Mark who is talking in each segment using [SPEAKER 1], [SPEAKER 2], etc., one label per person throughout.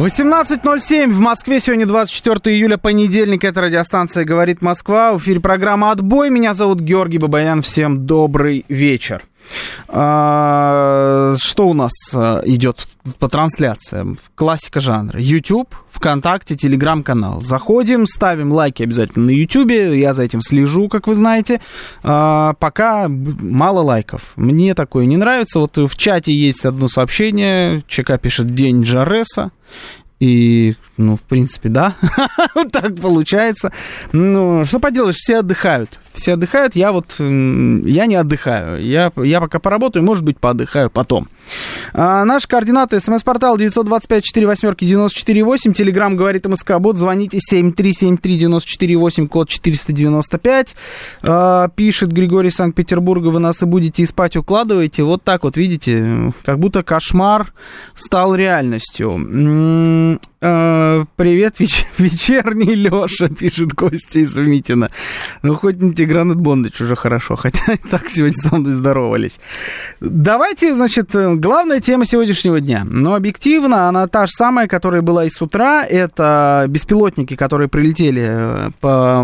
[SPEAKER 1] 18.07 в Москве. Сегодня 24 июля, понедельник. Это радиостанция «Говорит Москва». В эфире программа «Отбой». Меня зовут Георгий Бабаян. Всем добрый вечер. А, что у нас а, идет по трансляциям? Классика жанра. YouTube, ВКонтакте, Телеграм-канал. Заходим, ставим лайки обязательно на YouTube. Я за этим слежу, как вы знаете. А, пока мало лайков. Мне такое не нравится. Вот в чате есть одно сообщение. ЧК пишет «День Джареса». И, ну, в принципе, да, так получается. Ну, что поделаешь, все отдыхают. Все отдыхают, я вот, я не отдыхаю. Я, я пока поработаю, может быть, поотдыхаю потом. А, наши координаты, смс-портал 925-48-94-8, телеграмм говорит МСК, бот, звоните 7373-94-8, код 495. А, пишет Григорий Санкт-Петербурга, вы нас и будете и спать укладываете. Вот так вот, видите, как будто кошмар стал реальностью. Э, привет, веч- вечерний Леша, пишет Костя из Митина. Ну, хоть не Тигран Бондыч уже хорошо, хотя и так сегодня со мной здоровались. Давайте, значит, э, главная тема сегодняшнего дня. Но объективно она та же самая, которая была и с утра. Это беспилотники, которые прилетели э, по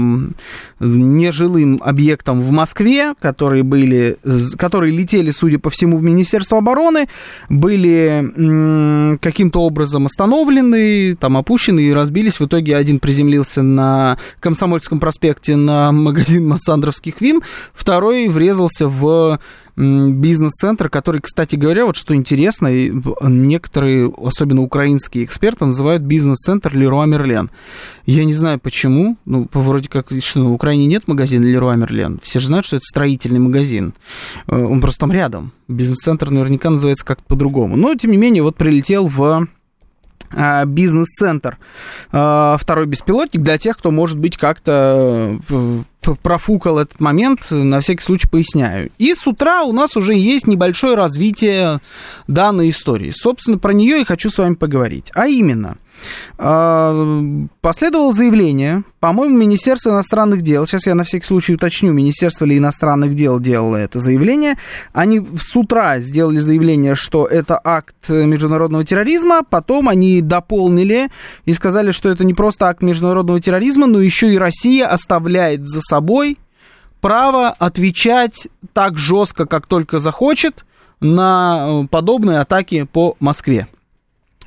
[SPEAKER 1] нежилым объектам в Москве, которые были, которые летели, судя по всему, в Министерство обороны, были каким-то образом остановлены, там опущены и разбились. В итоге один приземлился на Комсомольском проспекте на магазин массандровских вин, второй врезался в бизнес-центр, который, кстати говоря, вот что интересно, некоторые, особенно украинские эксперты, называют бизнес-центр Леруа Мерлен. Я не знаю почему, ну, вроде как, что в Украине нет магазина Леруа Мерлен. Все же знают, что это строительный магазин. Э, он просто там рядом. Бизнес-центр наверняка называется как-то по-другому. Но, тем не менее, вот прилетел в бизнес-центр. А, второй беспилотник для тех, кто, может быть, как-то э, профукал этот момент, на всякий случай поясняю. И с утра у нас уже есть небольшое развитие данной истории. Собственно, про нее и хочу с вами поговорить. А именно, последовало заявление, по-моему, Министерство иностранных дел, сейчас я на всякий случай уточню, Министерство ли иностранных дел делало это заявление, они с утра сделали заявление, что это акт международного терроризма, потом они дополнили и сказали, что это не просто акт международного терроризма, но еще и Россия оставляет за собой право отвечать так жестко, как только захочет, на э, подобные атаки по Москве.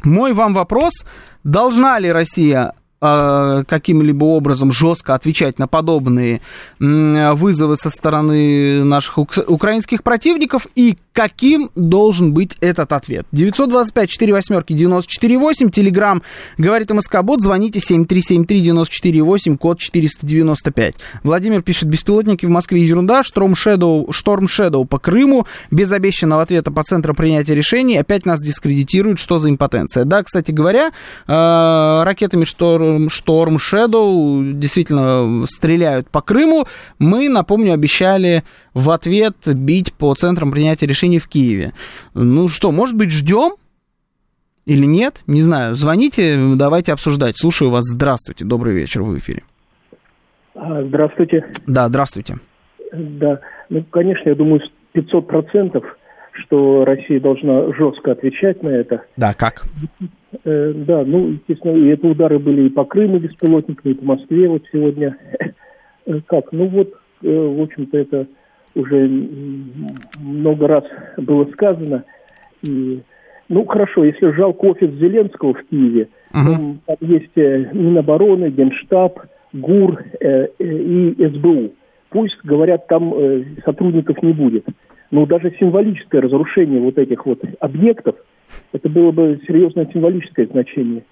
[SPEAKER 1] Мой вам вопрос, должна ли Россия а, каким-либо образом жестко отвечать на подобные вызовы со стороны наших украинских противников и каким должен быть этот ответ. 925 4 восьмерки 94 Телеграмм говорит МСК Бот. Звоните 7373 94 код 495. Владимир пишет, беспилотники в Москве ерунда. Шторм Шэдоу, Шторм Шэдоу по Крыму. Без обещанного ответа по центру принятия решений. Опять нас дискредитируют. Что за импотенция? Да, кстати говоря, а, ракетами Шторм Шторм, Shadow действительно стреляют по Крыму. Мы, напомню, обещали в ответ бить по центрам принятия решений в Киеве. Ну что, может быть, ждем? Или нет? Не знаю. Звоните, давайте обсуждать. Слушаю вас. Здравствуйте. Добрый вечер. Вы в эфире.
[SPEAKER 2] А, здравствуйте.
[SPEAKER 1] Да, здравствуйте.
[SPEAKER 2] Да, ну, конечно, я думаю, 500 процентов, что Россия должна жестко отвечать на это.
[SPEAKER 1] Да, как?
[SPEAKER 2] Э, да, ну, естественно, и это удары были и по Крыму беспилотниками, и по Москве вот сегодня. Э, как? Ну вот, э, в общем-то, это уже много раз было сказано. И, ну, хорошо, если жалко офис Зеленского в Киеве, uh-huh. там есть Минобороны, Генштаб, ГУР э, и СБУ. Пусть, говорят, там э, сотрудников не будет. Но даже символическое разрушение вот этих вот объектов – это было бы серьезное символическое значение.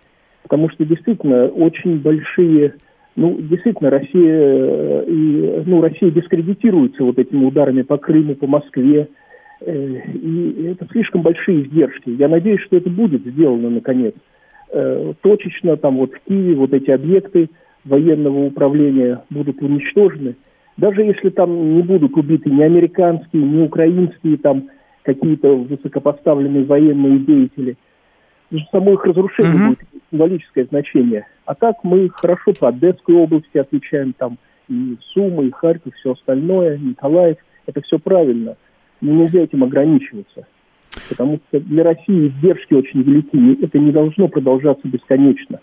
[SPEAKER 2] Потому что действительно очень большие, ну, действительно, Россия, э, и, ну, Россия дискредитируется вот этими ударами по Крыму, по Москве. И это слишком большие издержки. Я надеюсь, что это будет сделано наконец. Точечно там вот в Киеве вот эти объекты военного управления будут уничтожены. Даже если там не будут убиты ни американские, ни украинские там какие-то высокопоставленные военные деятели, само их разрушение угу. будет символическое значение. А так мы хорошо по Одесской области отвечаем, там и Сумы, и Харьков, все остальное, Николаев. Это все правильно. Но нельзя этим ограничиваться. Потому что для России издержки очень велики. Это не должно продолжаться бесконечно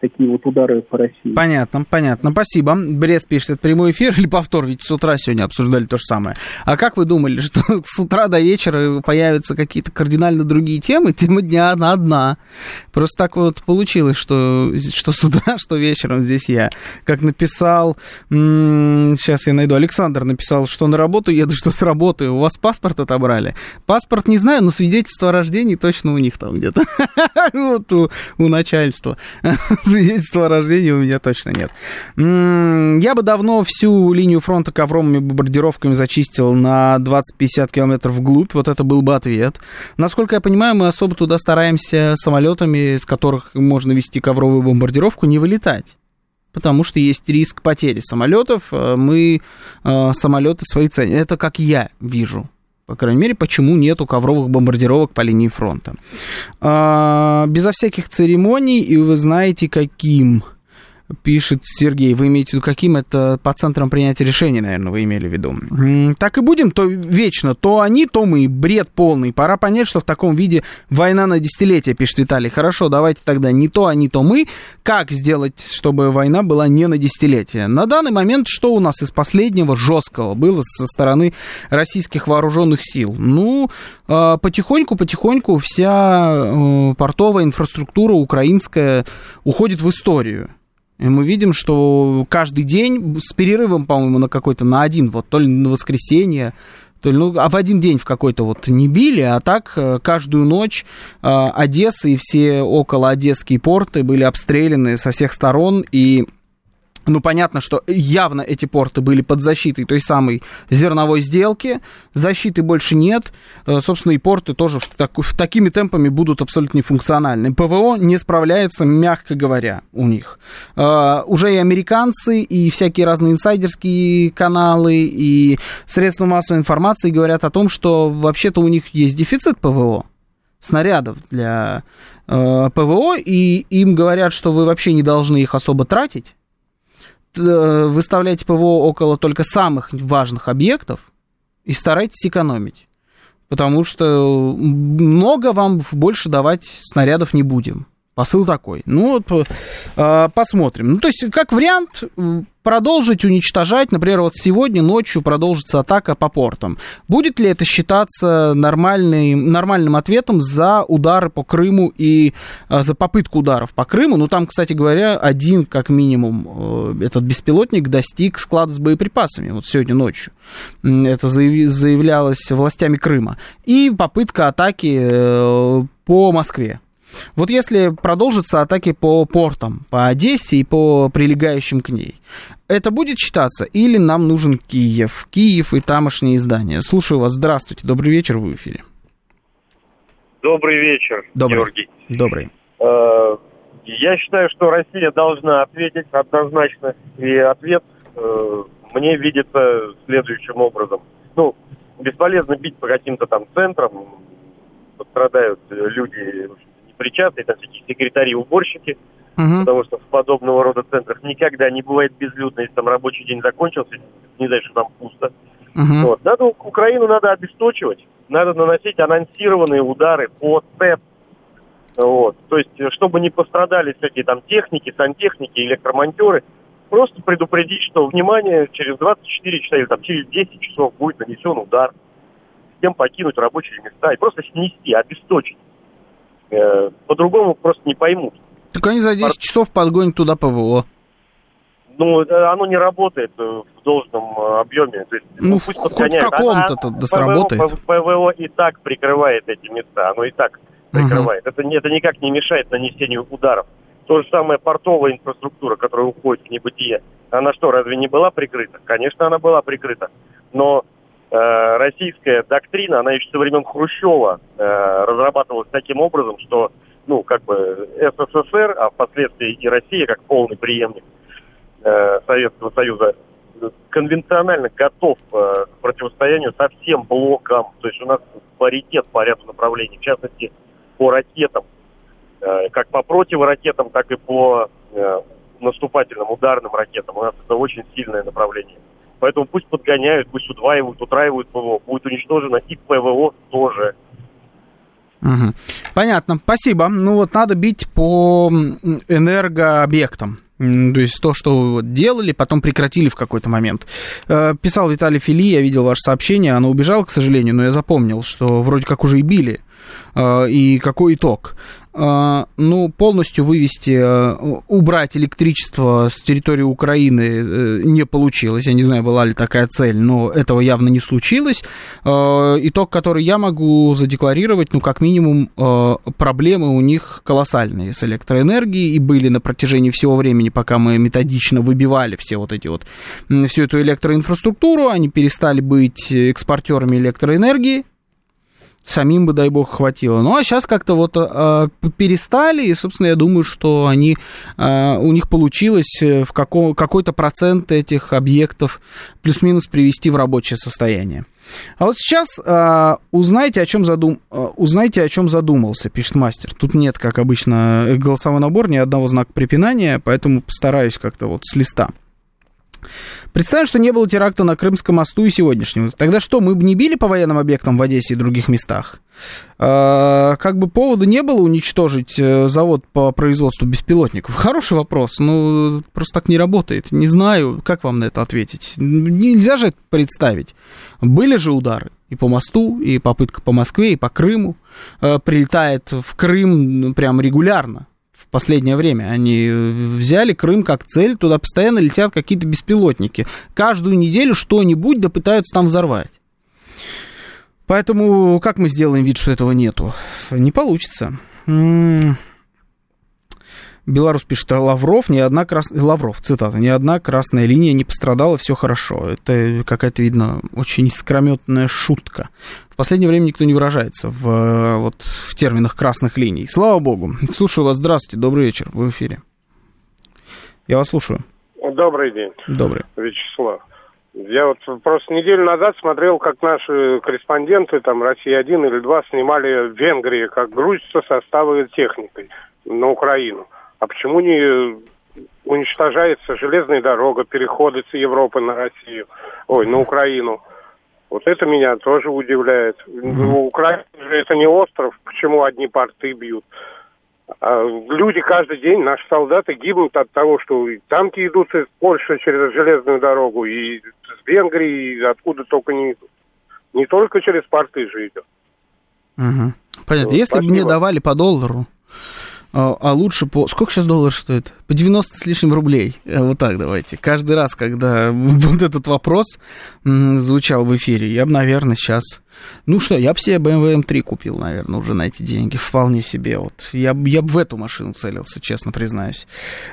[SPEAKER 2] такие вот удары по России.
[SPEAKER 1] Понятно, понятно. Спасибо. Брест пишет, прямой эфир или повтор? Ведь с утра сегодня обсуждали то же самое. А как вы думали, что с утра до вечера появятся какие-то кардинально другие темы? Тема дня она одна. Просто так вот получилось, что, что с утра, что вечером здесь я. Как написал, сейчас я найду, Александр написал, что на работу еду, что с работы. У вас паспорт отобрали? Паспорт не знаю, но свидетельство о рождении точно у них там где-то. Вот у начальства свидетельства о рождении у меня точно нет. Я бы давно всю линию фронта ковровыми бомбардировками зачистил на 20-50 километров вглубь. Вот это был бы ответ. Насколько я понимаю, мы особо туда стараемся самолетами, с которых можно вести ковровую бомбардировку, не вылетать потому что есть риск потери самолетов. Э, мы э, самолеты свои ценим. Это как я вижу по крайней мере, почему нету ковровых бомбардировок по линии фронта. А, безо всяких церемоний, и вы знаете, каким пишет Сергей. Вы имеете в виду, каким это по центрам принятия решений, наверное, вы имели в виду. Так и будем, то вечно, то они, то мы. Бред полный. Пора понять, что в таком виде война на десятилетие, пишет Виталий. Хорошо, давайте тогда не то они, то мы. Как сделать, чтобы война была не на десятилетие? На данный момент что у нас из последнего жесткого было со стороны российских вооруженных сил? Ну, потихоньку-потихоньку а, вся э, портовая инфраструктура украинская уходит в историю. И мы видим, что каждый день с перерывом, по-моему, на какой-то, на один, вот, то ли на воскресенье, то ли, ну, а в один день в какой-то вот не били, а так э, каждую ночь э, Одесса и все около Одесские порты были обстреляны со всех сторон, и ну, понятно, что явно эти порты были под защитой той самой зерновой сделки. Защиты больше нет. Э, собственно, и порты тоже в, так, в такими темпами будут абсолютно нефункциональны. ПВО не справляется, мягко говоря, у них. Uh, уже и американцы, и всякие разные инсайдерские каналы, и средства массовой информации говорят о том, что вообще-то у них есть дефицит ПВО снарядов для э, ПВО, и им говорят, что вы вообще не должны их особо тратить, Э, выставляйте ПВО около только самых важных объектов и старайтесь экономить. Потому что много вам больше давать снарядов не будем. Посыл такой. Ну вот э, посмотрим. Ну, то есть, как вариант, продолжить уничтожать, например, вот сегодня ночью продолжится атака по портам. Будет ли это считаться нормальным, нормальным ответом за удары по Крыму и а, за попытку ударов по Крыму? Ну, там, кстати говоря, один, как минимум, э, этот беспилотник достиг склада с боеприпасами вот сегодня ночью. Это заявлялось властями Крыма. И попытка атаки э, по Москве. Вот если продолжатся атаки по портам, по Одессе и по прилегающим к ней, это будет считаться или нам нужен Киев? Киев и тамошние издания. Слушаю вас. Здравствуйте. Добрый вечер. Вы в эфире.
[SPEAKER 3] Добрый вечер,
[SPEAKER 1] Добрый.
[SPEAKER 3] Георгий.
[SPEAKER 1] Добрый.
[SPEAKER 3] Э, я считаю, что Россия должна ответить однозначно. И ответ э, мне видится следующим образом. Ну, бесполезно бить по каким-то там центрам, пострадают люди причастные, там всякие секретари, уборщики, угу. потому что в подобного рода центрах никогда не бывает безлюдно, если там рабочий день закончился, не знаю, что там пусто. Угу. Вот. Надо, Украину надо обесточивать, надо наносить анонсированные удары по ЦЭП, вот. То есть, чтобы не пострадали всякие там техники, сантехники, электромонтеры, просто предупредить, что, внимание, через 24 часа или там через 10 часов будет нанесен удар, всем покинуть рабочие места и просто снести, обесточить. Э, по-другому просто не поймут.
[SPEAKER 1] Так они за 10 Пар... часов подгонят туда ПВО.
[SPEAKER 3] Ну, оно не работает э, в должном э, объеме. То есть,
[SPEAKER 1] ну, ну пусть хоть в каком-то да сработает.
[SPEAKER 3] ПВО, ПВО и так прикрывает эти места, оно и так прикрывает. Угу. Это, это никак не мешает нанесению ударов. То же самое портовая инфраструктура, которая уходит в небытие. Она что, разве не была прикрыта? Конечно, она была прикрыта. Но российская доктрина, она еще со времен Хрущева э, разрабатывалась таким образом, что, ну, как бы СССР, а впоследствии и Россия, как полный преемник э, Советского Союза, конвенционально готов э, к противостоянию со всем блоком. То есть у нас паритет по ряду направлений, в частности, по ракетам. Э, как по противоракетам, так и по э, наступательным ударным ракетам. У нас это очень сильное направление. Поэтому пусть подгоняют, пусть удваивают, утраивают ПВО. Будет уничтожено и ПВО тоже.
[SPEAKER 1] Угу. Понятно, спасибо. Ну вот надо бить по энергообъектам. То есть то, что делали, потом прекратили в какой-то момент. Э, писал Виталий Фили, я видел ваше сообщение, оно убежало, к сожалению, но я запомнил, что вроде как уже и били. Э, и какой итог? Э, ну, полностью вывести, э, убрать электричество с территории Украины не получилось. Я не знаю, была ли такая цель, но этого явно не случилось. Итог, который я могу задекларировать, ну, как минимум, проблемы у них колоссальные с электроэнергией и были на протяжении всего времени, пока мы методично выбивали все вот эти вот, всю эту электроинфраструктуру, они перестали быть экспортерами электроэнергии, самим бы, дай бог, хватило. Ну, а сейчас как-то вот э, перестали, и, собственно, я думаю, что они, э, у них получилось в каком, какой-то процент этих объектов плюс-минус привести в рабочее состояние. А вот сейчас э, узнайте, о чем задум... э, узнайте, о чем задумался, пишет мастер. Тут нет, как обычно, голосовой набор, ни одного знака препинания, поэтому постараюсь как-то вот с листа. Представим, что не было теракта на Крымском мосту и сегодняшнего. Тогда что, мы бы не били по военным объектам в Одессе и других местах? А, как бы повода не было уничтожить э, завод по производству беспилотников? Хороший вопрос, но просто так не работает. Не знаю, как вам на это ответить. Нельзя же это представить. Были же удары и по мосту, и попытка по Москве, и по Крыму. Э, прилетает в Крым ну, прям регулярно последнее время. Они взяли Крым как цель, туда постоянно летят какие-то беспилотники. Каждую неделю что-нибудь да пытаются там взорвать. Поэтому как мы сделаем вид, что этого нету? Не получится. Беларусь пишет, а Лавров, ни одна крас... Лавров, цитата, ни одна красная линия не пострадала, все хорошо. Это какая-то, видно, очень искрометная шутка. В последнее время никто не выражается в, вот, в терминах красных линий. Слава богу. Слушаю вас, здравствуйте, добрый вечер, в эфире. Я вас слушаю.
[SPEAKER 4] Добрый день.
[SPEAKER 1] Добрый.
[SPEAKER 4] Вячеслав. Я вот просто неделю назад смотрел, как наши корреспонденты, там, Россия-1 или 2, снимали в Венгрии, как грузятся составы техникой на Украину. А почему не уничтожается железная дорога, переходы с Европы на Россию, ой, на Украину? Вот это меня тоже удивляет. Mm-hmm. Украина же это не остров, почему одни порты бьют? А люди каждый день, наши солдаты гибнут от того, что танки идут из Польши через железную дорогу, и с Венгрии, и откуда только не идут. Не только через порты же идет.
[SPEAKER 1] Угу. Понятно. Вот, Если спасибо. бы мне давали по доллару, а, а лучше по... Сколько сейчас доллар стоит? По 90 с лишним рублей. Э, вот так давайте. Каждый раз, когда вот этот вопрос звучал в эфире, я бы, наверное, сейчас... Ну что, я бы себе BMW M3 купил, наверное, уже на эти деньги. Вполне себе. Вот. Я, я бы в эту машину целился, честно признаюсь.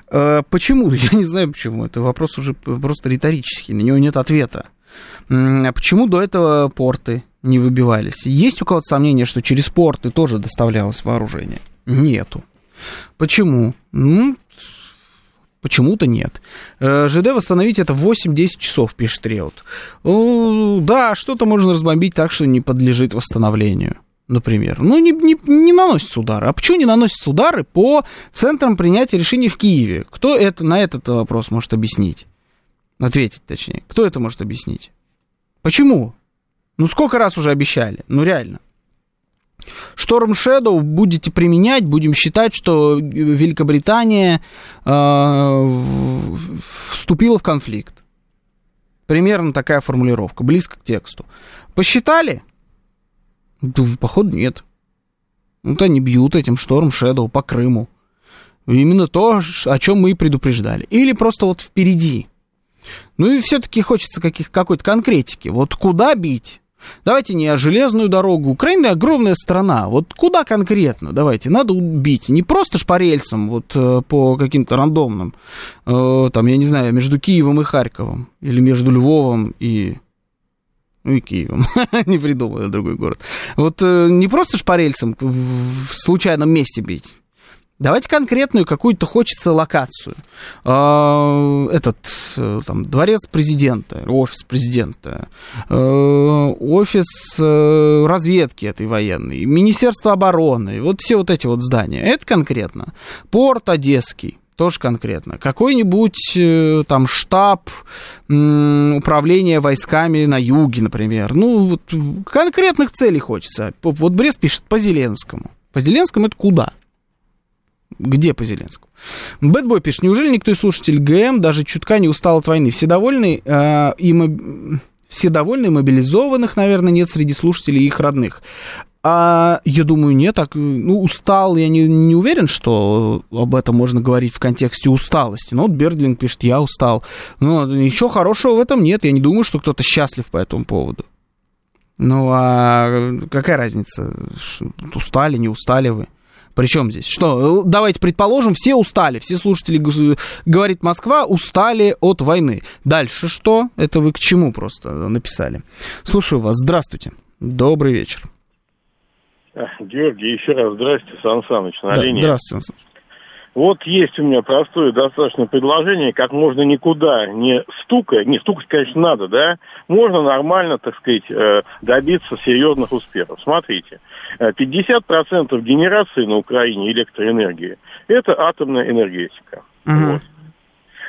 [SPEAKER 1] Э, почему? Я не знаю, почему. Это вопрос уже просто риторический. На него нет ответа. А почему до этого порты не выбивались? Есть у кого-то сомнение, что через порты тоже доставлялось вооружение? Нету. Почему? Ну, Почему-то нет. Э, ЖД восстановить это 8-10 часов, пишет Реут. Да, что-то можно разбомбить так, что не подлежит восстановлению. Например. Ну, не, не, не наносятся удары. А почему не наносятся удары по центрам принятия решений в Киеве? Кто это, на этот вопрос может объяснить? Ответить, точнее. Кто это может объяснить? Почему? Ну, сколько раз уже обещали? Ну, реально. Шторм Shadow будете применять, будем считать, что Великобритания э, вступила в конфликт. Примерно такая формулировка, близко к тексту. Посчитали? Походу, нет. Вот они бьют этим Шторм Shadow по Крыму. Именно то, о чем мы и предупреждали. Или просто вот впереди. Ну и все-таки хочется каких, какой-то конкретики. Вот куда бить? Давайте не о железную дорогу. Украина огромная страна. Вот куда конкретно? Давайте, надо убить. Не просто ж по рельсам, вот э, по каким-то рандомным. Э, там, я не знаю, между Киевом и Харьковом. Или между Львовом и Ну и Киевом. не придумал другой город. Вот э, не просто ж по рельсам в случайном месте бить. Давайте конкретную какую-то хочется локацию. А, этот, э, там, дворец президента, офис президента, э, офис э, разведки этой военной, Министерство обороны, вот все вот эти вот здания. Это конкретно. Порт Одесский тоже конкретно. Какой-нибудь там штаб управления войсками на юге, например. Ну, вот конкретных целей хочется. Вот Брест пишет по Зеленскому. По Зеленскому это куда? Где по Зеленскому? Бэтбой пишет, неужели никто из слушателей ГМ даже чутка не устал от войны? Все довольны, э, и моб... все довольны, мобилизованных, наверное, нет среди слушателей и их родных. А я думаю, нет, так, ну, устал, я не, не уверен, что об этом можно говорить в контексте усталости. Но вот Бердлинг пишет, я устал. Но ничего хорошего в этом нет, я не думаю, что кто-то счастлив по этому поводу. Ну, а какая разница, устали, не устали вы? Причем здесь? Что, давайте предположим, все устали, все слушатели, говорит Москва, устали от войны. Дальше что? Это вы к чему просто написали? Слушаю вас, здравствуйте, добрый вечер.
[SPEAKER 5] Георгий, еще раз здрасте, Сан Саныч, на
[SPEAKER 1] да,
[SPEAKER 5] линии.
[SPEAKER 1] Здравствуйте, Сан Саныч.
[SPEAKER 5] Вот есть у меня простое достаточно предложение, как можно никуда не стукая, не стукать, конечно, надо, да, можно нормально, так сказать, э, добиться серьезных успехов. Смотрите, 50% э, генерации на Украине электроэнергии – это атомная энергетика. Uh-huh. Вот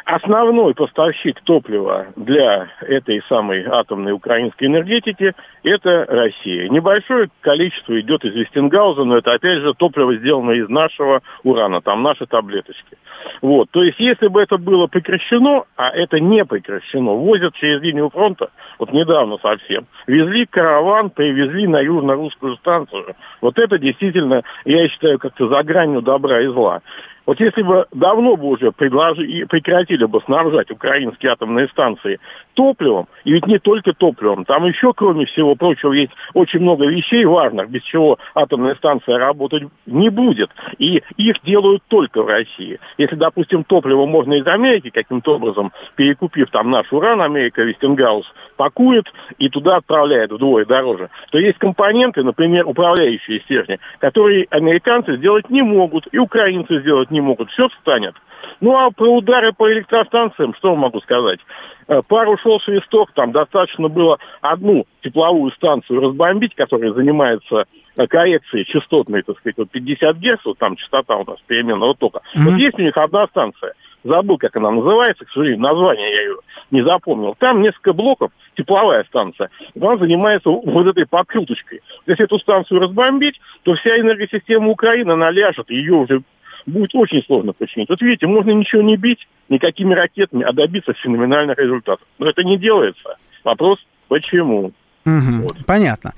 [SPEAKER 5] основной поставщик топлива для этой самой атомной украинской энергетики – это Россия. Небольшое количество идет из Вестингауза, но это, опять же, топливо сделано из нашего урана, там наши таблеточки. Вот. То есть, если бы это было прекращено, а это не прекращено, возят через линию фронта, вот недавно совсем, везли караван, привезли на южно-русскую станцию. Вот это действительно, я считаю, как-то за гранью добра и зла. Вот если бы давно бы уже предложили, прекратили бы снабжать украинские атомные станции топливом, и ведь не только топливом, там еще, кроме всего прочего, есть очень много вещей важных, без чего атомная станция работать не будет. И их делают только в России. Если, допустим, топливо можно из Америки каким-то образом, перекупив там наш уран, Америка, Вестингаус, пакует и туда отправляет вдвое дороже, то есть компоненты, например, управляющие стержни, которые американцы сделать не могут, и украинцы сделать не могут. Все встанет. Ну, а про удары по электростанциям, что могу сказать? Э, пару шел свисток, там достаточно было одну тепловую станцию разбомбить, которая занимается э, коррекцией частотной, так сказать, вот 50 Гц, вот там частота у нас переменного тока. Mm-hmm. Вот есть у них одна станция, забыл, как она называется, к сожалению, название я ее не запомнил. Там несколько блоков, тепловая станция, она занимается вот этой подкруточкой. Если эту станцию разбомбить, то вся энергосистема Украины, она ляжет, ее уже будет очень сложно починить. Вот видите, можно ничего не бить никакими ракетами, а добиться феноменальных результатов. Но это не делается. Вопрос, почему?
[SPEAKER 1] Угу, вот. Понятно.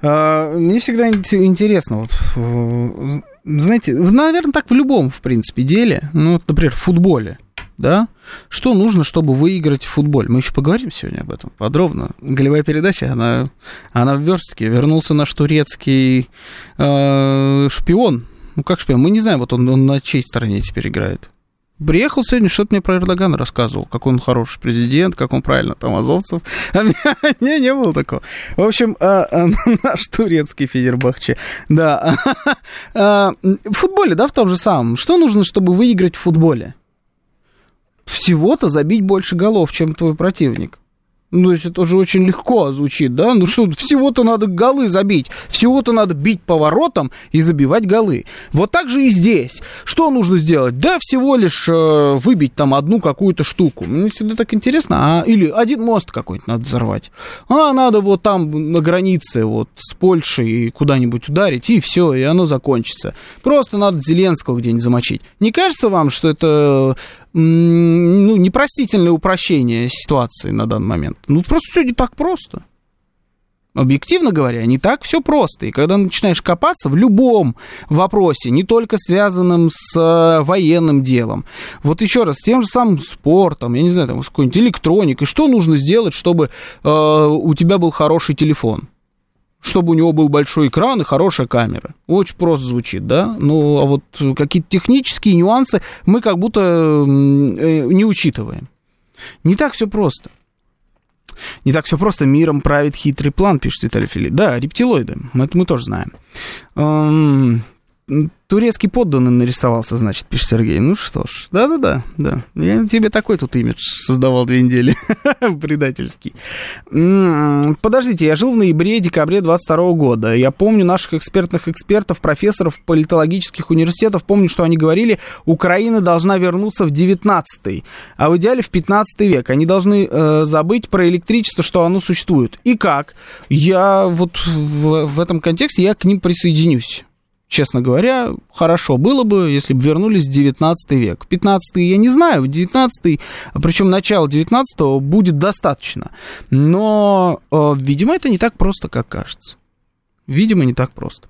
[SPEAKER 1] А, мне всегда интересно, вот, знаете, наверное, так в любом, в принципе, деле, ну, вот, например, в футболе, да, что нужно, чтобы выиграть в? Мы еще поговорим сегодня об этом подробно. Голевая передача, она, она в верстке. Вернулся наш турецкий э, шпион, ну, как шпион? Мы не знаем, вот он, он на чьей стороне теперь играет. Приехал сегодня, что-то мне про Эрдогана рассказывал, какой он хороший президент, как он правильно там азовцев. А не, не было такого. В общем, а, а, наш турецкий Федербахче. Да. А, в футболе, да, в том же самом. Что нужно, чтобы выиграть в футболе? Всего-то забить больше голов, чем твой противник. Ну, то есть это уже очень легко звучит, да? Ну что, всего-то надо голы забить, всего-то надо бить поворотом и забивать голы. Вот так же и здесь. Что нужно сделать? Да, всего лишь э, выбить там одну какую-то штуку. Мне всегда так интересно. А, или один мост какой-то надо взорвать. А, надо вот там на границе вот с Польшей куда-нибудь ударить, и все, и оно закончится. Просто надо Зеленского где-нибудь замочить. Не кажется вам, что это ну, непростительное упрощение ситуации на данный момент. Ну, просто все не так просто. Объективно говоря, не так все просто. И когда начинаешь копаться в любом вопросе, не только связанном с э, военным делом, вот еще раз, с тем же самым спортом, я не знаю, там, с какой-нибудь электроникой, что нужно сделать, чтобы э, у тебя был хороший телефон? Чтобы у него был большой экран и хорошая камера. Очень просто звучит, да? Ну, а вот какие-то технические нюансы мы как будто э, не учитываем. Не так все просто. Не так все просто. Миром правит хитрый план, пишет Виталий Филипп. Да, рептилоиды. Это мы тоже знаем. Турецкий подданный нарисовался, значит, пишет Сергей. Ну что ж, да-да-да, да. Я тебе такой тут имидж создавал две недели. Предательский. Подождите, я жил в ноябре-декабре 22 года. Я помню наших экспертных экспертов, профессоров политологических университетов. Помню, что они говорили, Украина должна вернуться в 19 а в идеале в 15 век. Они должны э, забыть про электричество, что оно существует. И как? Я вот в, в этом контексте, я к ним присоединюсь честно говоря, хорошо было бы, если бы вернулись в 19 век. 15 я не знаю, 19 причем начало 19 будет достаточно. Но, э, видимо, это не так просто, как кажется. Видимо, не так просто.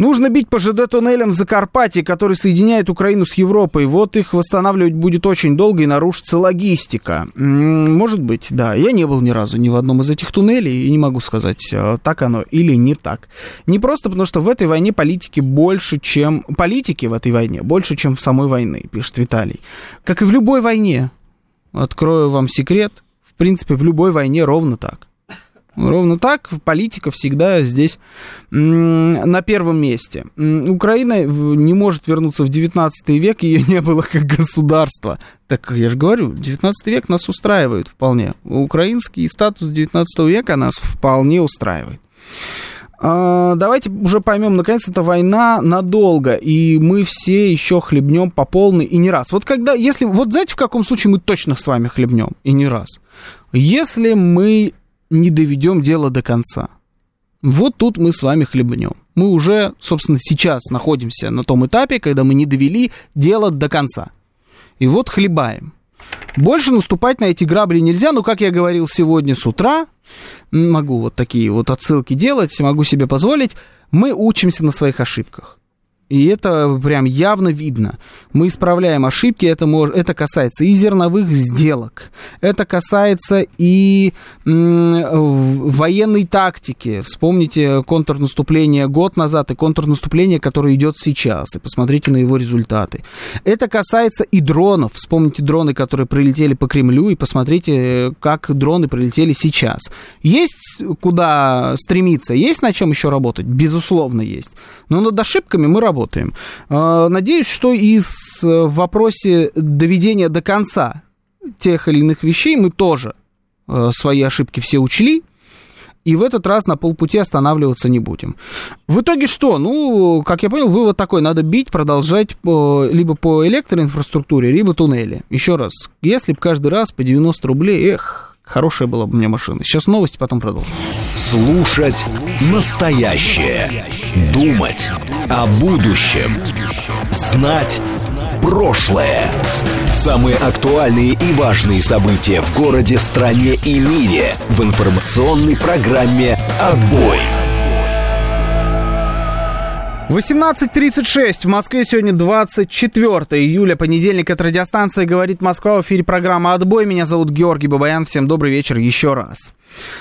[SPEAKER 1] Нужно бить по ЖД-туннелям в Закарпатье, который соединяет Украину с Европой. Вот их восстанавливать будет очень долго и нарушится логистика. Может быть, да. Я не был ни разу ни в одном из этих туннелей и не могу сказать, э, так оно или не так. Не просто потому, что в этой войне политики больше, чем... Политики в этой войне больше, чем в самой войне, пишет Виталий. Как и в любой войне. Открою вам секрет. В принципе, в любой войне ровно так. Ровно так, политика всегда здесь на первом месте. Украина не может вернуться в 19 век, ее не было как государства. Так я же говорю, 19 век нас устраивает вполне. Украинский статус 19 века нас вполне устраивает. А, давайте уже поймем, наконец, это война надолго, и мы все еще хлебнем по полной и не раз. Вот когда, если, вот знаете, в каком случае мы точно с вами хлебнем и не раз? Если мы не доведем дело до конца. Вот тут мы с вами хлебнем. Мы уже, собственно, сейчас находимся на том этапе, когда мы не довели дело до конца. И вот хлебаем. Больше наступать на эти грабли нельзя, но, как я говорил сегодня с утра, могу вот такие вот отсылки делать, могу себе позволить, мы учимся на своих ошибках. И это прям явно видно. Мы исправляем ошибки, это, мож, это касается и зерновых сделок, это касается и военной тактики. Вспомните контрнаступление год назад и контрнаступление, которое идет сейчас, и посмотрите на его результаты. Это касается и дронов. Вспомните дроны, которые прилетели по Кремлю, и посмотрите, как дроны прилетели сейчас. Есть куда стремиться, есть на чем еще работать? Безусловно, есть. Но над ошибками мы работаем работаем. А, надеюсь, что и э, в вопросе доведения до конца тех или иных вещей мы тоже э, свои ошибки все учли, и в этот раз на полпути останавливаться не будем. В итоге что? Ну, как я понял, вывод такой, надо бить, продолжать по, либо по электроинфраструктуре, либо туннели. Еще раз, если бы каждый раз по 90 рублей, эх, Хорошая была бы меня машина. Сейчас новости, потом продолжим.
[SPEAKER 6] Слушать настоящее. Думать о будущем. Знать прошлое. Самые актуальные и важные события в городе, стране и мире в информационной программе «Отбой».
[SPEAKER 1] 18.36 в Москве сегодня 24 июля, понедельник. Это радиостанция «Говорит Москва». В эфире программа «Отбой». Меня зовут Георгий Бабаян. Всем добрый вечер еще раз.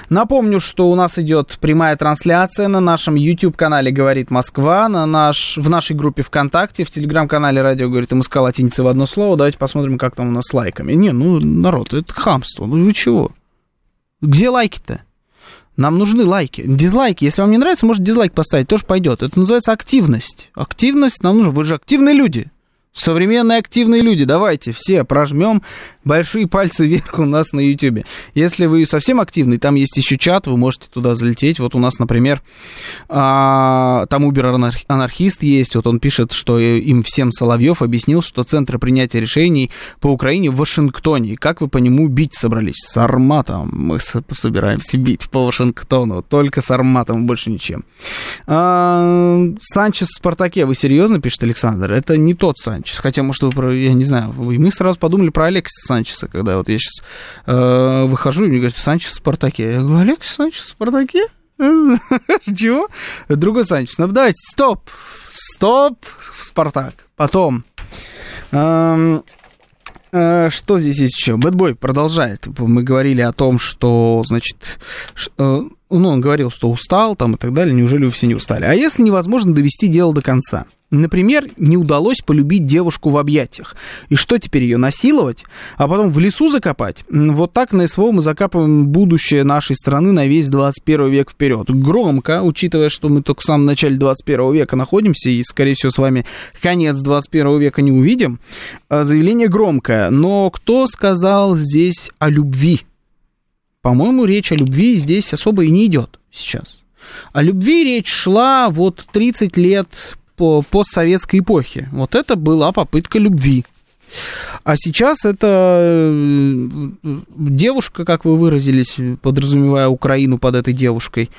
[SPEAKER 1] Напомню, что у нас идет прямая трансляция на нашем YouTube-канале «Говорит Москва», на наш, в нашей группе ВКонтакте, в телеграм-канале «Радио говорит МСК» латиница в одно слово. Давайте посмотрим, как там у нас с лайками. Не, ну, народ, это хамство. Ну, вы чего? Где лайки-то? Нам нужны лайки. Дизлайки, если вам не нравится, можете дизлайк поставить, тоже пойдет. Это называется активность. Активность нам нужна. Вы же активные люди. Современные активные люди, давайте все прожмем большие пальцы вверх у нас на YouTube. Если вы совсем активный, там есть еще чат, вы можете туда залететь. Вот у нас, например, а, там Убер-анархист есть, вот он пишет, что им всем Соловьев объяснил, что центры принятия решений по Украине в Вашингтоне. Как вы по нему бить собрались? С арматом мы собираемся бить по Вашингтону, только с арматом, больше ничем. А, Санчес в Спартаке, вы серьезно, пишет Александр? Это не тот Санчес, хотя, может, вы, я не знаю, мы сразу подумали про Алекса Санчеса, когда вот я сейчас э, выхожу, и мне говорят, Санчес в Спартаке. Я говорю, Олег Санчес в Спартаке? Чего? Другой Санчес. Ну, давайте, стоп, стоп, Спартак. Потом. Эм, э, что здесь есть еще? Бэтбой продолжает. Мы говорили о том, что, значит, э, ну, он говорил, что устал там и так далее, неужели вы все не устали? А если невозможно довести дело до конца? Например, не удалось полюбить девушку в объятиях. И что теперь, ее насиловать? А потом в лесу закопать? Вот так на СВО мы закапываем будущее нашей страны на весь 21 век вперед. Громко, учитывая, что мы только в самом начале 21 века находимся, и, скорее всего, с вами конец 21 века не увидим. А заявление громкое. Но кто сказал здесь о любви? По-моему, речь о любви здесь особо и не идет сейчас. О любви речь шла вот 30 лет по постсоветской эпохе. Вот это была попытка любви. А сейчас это э, девушка, как вы выразились, подразумевая Украину под этой девушкой,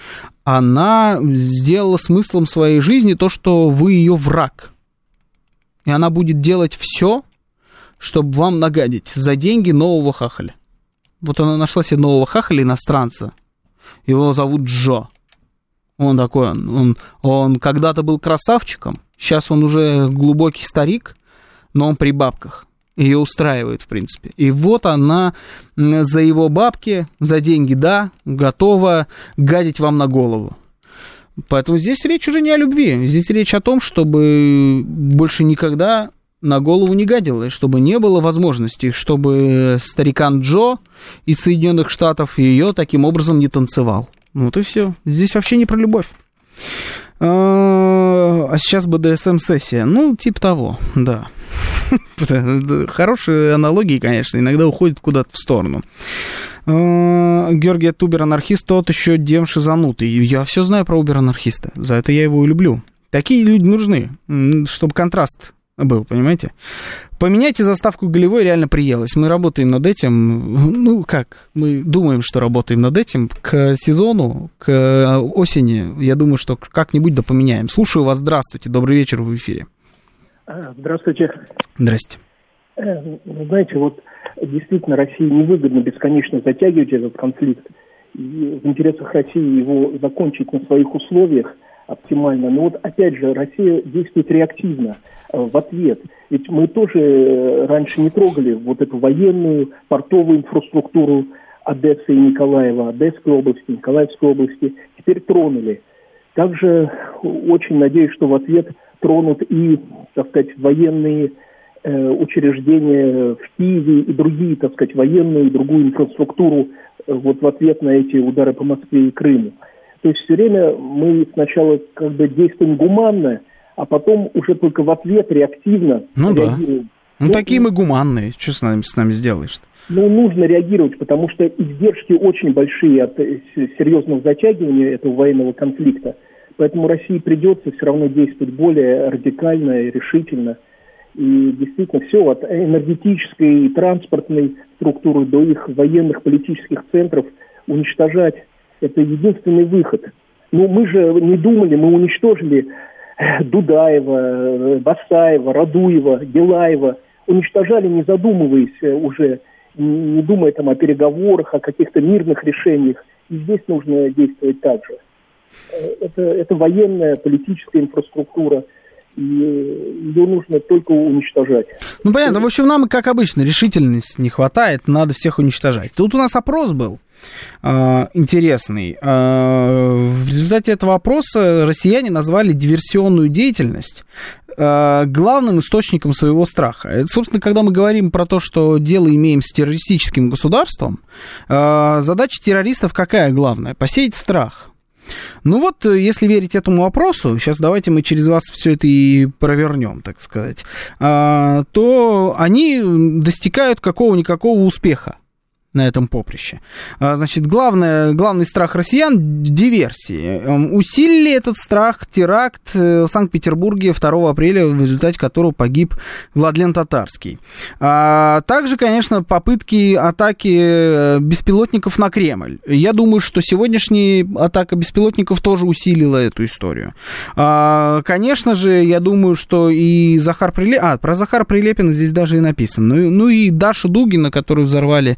[SPEAKER 1] она сделала смыслом своей жизни то, что вы ее враг. И она будет делать все, чтобы вам нагадить за деньги нового хахаля. Вот она нашла себе нового хахаля иностранца. Его зовут Джо. Он такой, он, он, он когда-то был красавчиком, сейчас он уже глубокий старик, но он при бабках. Ее устраивает, в принципе. И вот она за его бабки, за деньги, да, готова гадить вам на голову. Поэтому здесь речь уже не о любви. Здесь речь о том, чтобы больше никогда на голову не гадило, чтобы не было возможности, чтобы старикан Джо из Соединенных Штатов ее таким образом не танцевал. Ну вот и все. Здесь вообще не про любовь. А, а сейчас БДСМ-сессия. Ну, типа того, да. Хорошие аналогии, конечно, иногда уходят куда-то в сторону. А, Георгий Тубер анархист, тот еще дем шизанутый. Я все знаю про Убер анархиста. За это я его и люблю. Такие люди нужны, чтобы контраст был, понимаете? Поменяйте заставку голевой реально приелось. Мы работаем над этим. Ну, как? Мы думаем, что работаем над этим. К сезону, к осени, я думаю, что как-нибудь да поменяем. Слушаю вас. Здравствуйте. Добрый вечер в эфире.
[SPEAKER 2] А, здравствуйте.
[SPEAKER 1] Здрасте.
[SPEAKER 2] Э, знаете, вот действительно России невыгодно бесконечно затягивать этот конфликт. И в интересах России его закончить на своих условиях – оптимально. Но вот опять же, Россия действует реактивно э, в ответ. Ведь мы тоже э, раньше не трогали вот эту военную, портовую инфраструктуру Одессы и Николаева, Одесской области, Николаевской области. Теперь тронули. Также очень надеюсь, что в ответ тронут и, так сказать, военные э, учреждения в Киеве и другие, так сказать, военную и другую инфраструктуру вот в ответ на эти удары по Москве и Крыму. То есть все время мы сначала как бы действуем гуманно, а потом уже только в ответ реактивно
[SPEAKER 1] ну, реагируем. Да. Ну, ну такие мы гуманные. Что с нами, с нами сделаешь-то?
[SPEAKER 2] Ну, нужно реагировать, потому что издержки очень большие от э, серьезного затягивания этого военного конфликта. Поэтому России придется все равно действовать более радикально и решительно. И действительно все от энергетической и транспортной структуры до их военных политических центров уничтожать это единственный выход. Ну, мы же не думали, мы уничтожили э, Дудаева, э, Басаева, Радуева, Гелаева. Уничтожали, не задумываясь э, уже, не думая там о переговорах, о каких-то мирных решениях. И здесь нужно действовать так же. Это, это военная, политическая инфраструктура – ее нужно только уничтожать.
[SPEAKER 1] Ну, понятно. В общем, нам, как обычно, решительности не хватает, надо всех уничтожать. Тут у нас опрос был интересный. Э, в результате этого опроса россияне назвали диверсионную деятельность э, главным источником своего страха. Это, собственно, когда мы говорим про то, что дело имеем с террористическим государством, задача террористов какая главная? Посеять страх. Ну вот, если верить этому вопросу, сейчас давайте мы через вас все это и провернем, так сказать, то они достигают какого-никакого успеха на этом поприще. А, значит, главное, главный страх россиян – диверсии. Эм, усилили этот страх теракт э, в Санкт-Петербурге 2 апреля, в результате которого погиб Владлен Татарский. А также, конечно, попытки атаки э, беспилотников на Кремль. Я думаю, что сегодняшняя атака беспилотников тоже усилила эту историю. А, конечно же, я думаю, что и Захар Прилепин... А, про Захара Прилепина здесь даже и написано. Ну, ну и Даша Дугина, которую взорвали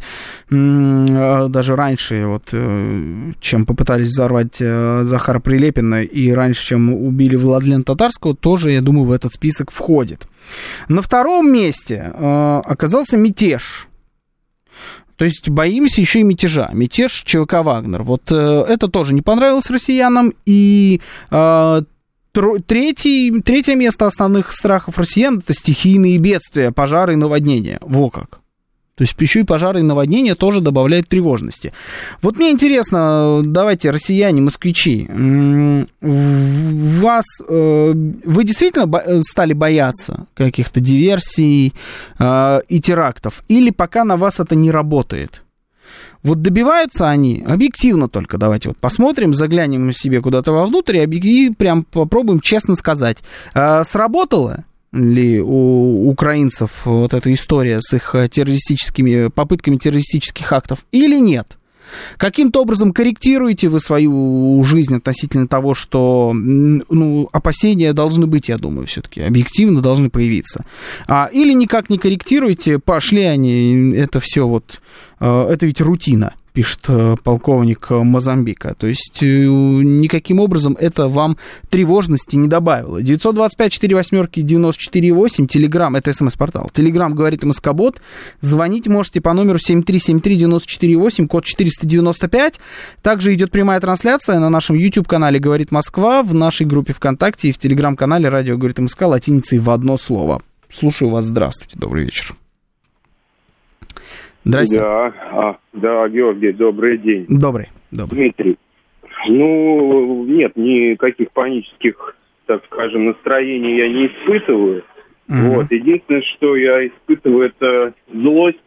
[SPEAKER 1] даже раньше, вот, э, чем попытались взорвать э, Захара Прилепина и раньше, чем убили Владлена Татарского, тоже, я думаю, в этот список входит. На втором месте э, оказался мятеж. То есть боимся еще и мятежа. Мятеж ЧВК «Вагнер». Вот это тоже не понравилось россиянам. И третий, третье место основных страхов россиян – это стихийные бедствия, пожары и наводнения. Во как. То есть еще и пожары и наводнения тоже добавляют тревожности. Вот мне интересно, давайте, россияне, москвичи, вас, э, вы действительно стали бояться каких-то диверсий э, и терактов? Или пока на вас это не работает? Вот добиваются они объективно только, давайте вот посмотрим, заглянем себе куда-то вовнутрь и прям попробуем честно сказать. Э, сработало? Ли у украинцев вот эта история с их террористическими попытками террористических актов или нет? Каким-то образом корректируете вы свою жизнь относительно того, что ну, опасения должны быть, я думаю, все-таки объективно должны появиться. А, или никак не корректируете, пошли они, это все вот, э, это ведь рутина пишет э, полковник Мозамбика. То есть э, никаким образом это вам тревожности не добавило. 925 4 восьмерки 94 8, Телеграм, это смс-портал. Телеграм говорит МСК-бот. Звонить можете по номеру 7373948, код 495. Также идет прямая трансляция на нашем YouTube-канале «Говорит Москва», в нашей группе ВКонтакте и в Телеграм-канале «Радио говорит МСК» латиницей в одно слово. Слушаю вас. Здравствуйте. Добрый вечер.
[SPEAKER 7] Здрасте. Да, а, да, Георгий, добрый день.
[SPEAKER 1] Добрый, добрый.
[SPEAKER 7] Дмитрий. Ну, нет, никаких панических, так скажем, настроений я не испытываю. Угу. Вот, единственное, что я испытываю, это злость.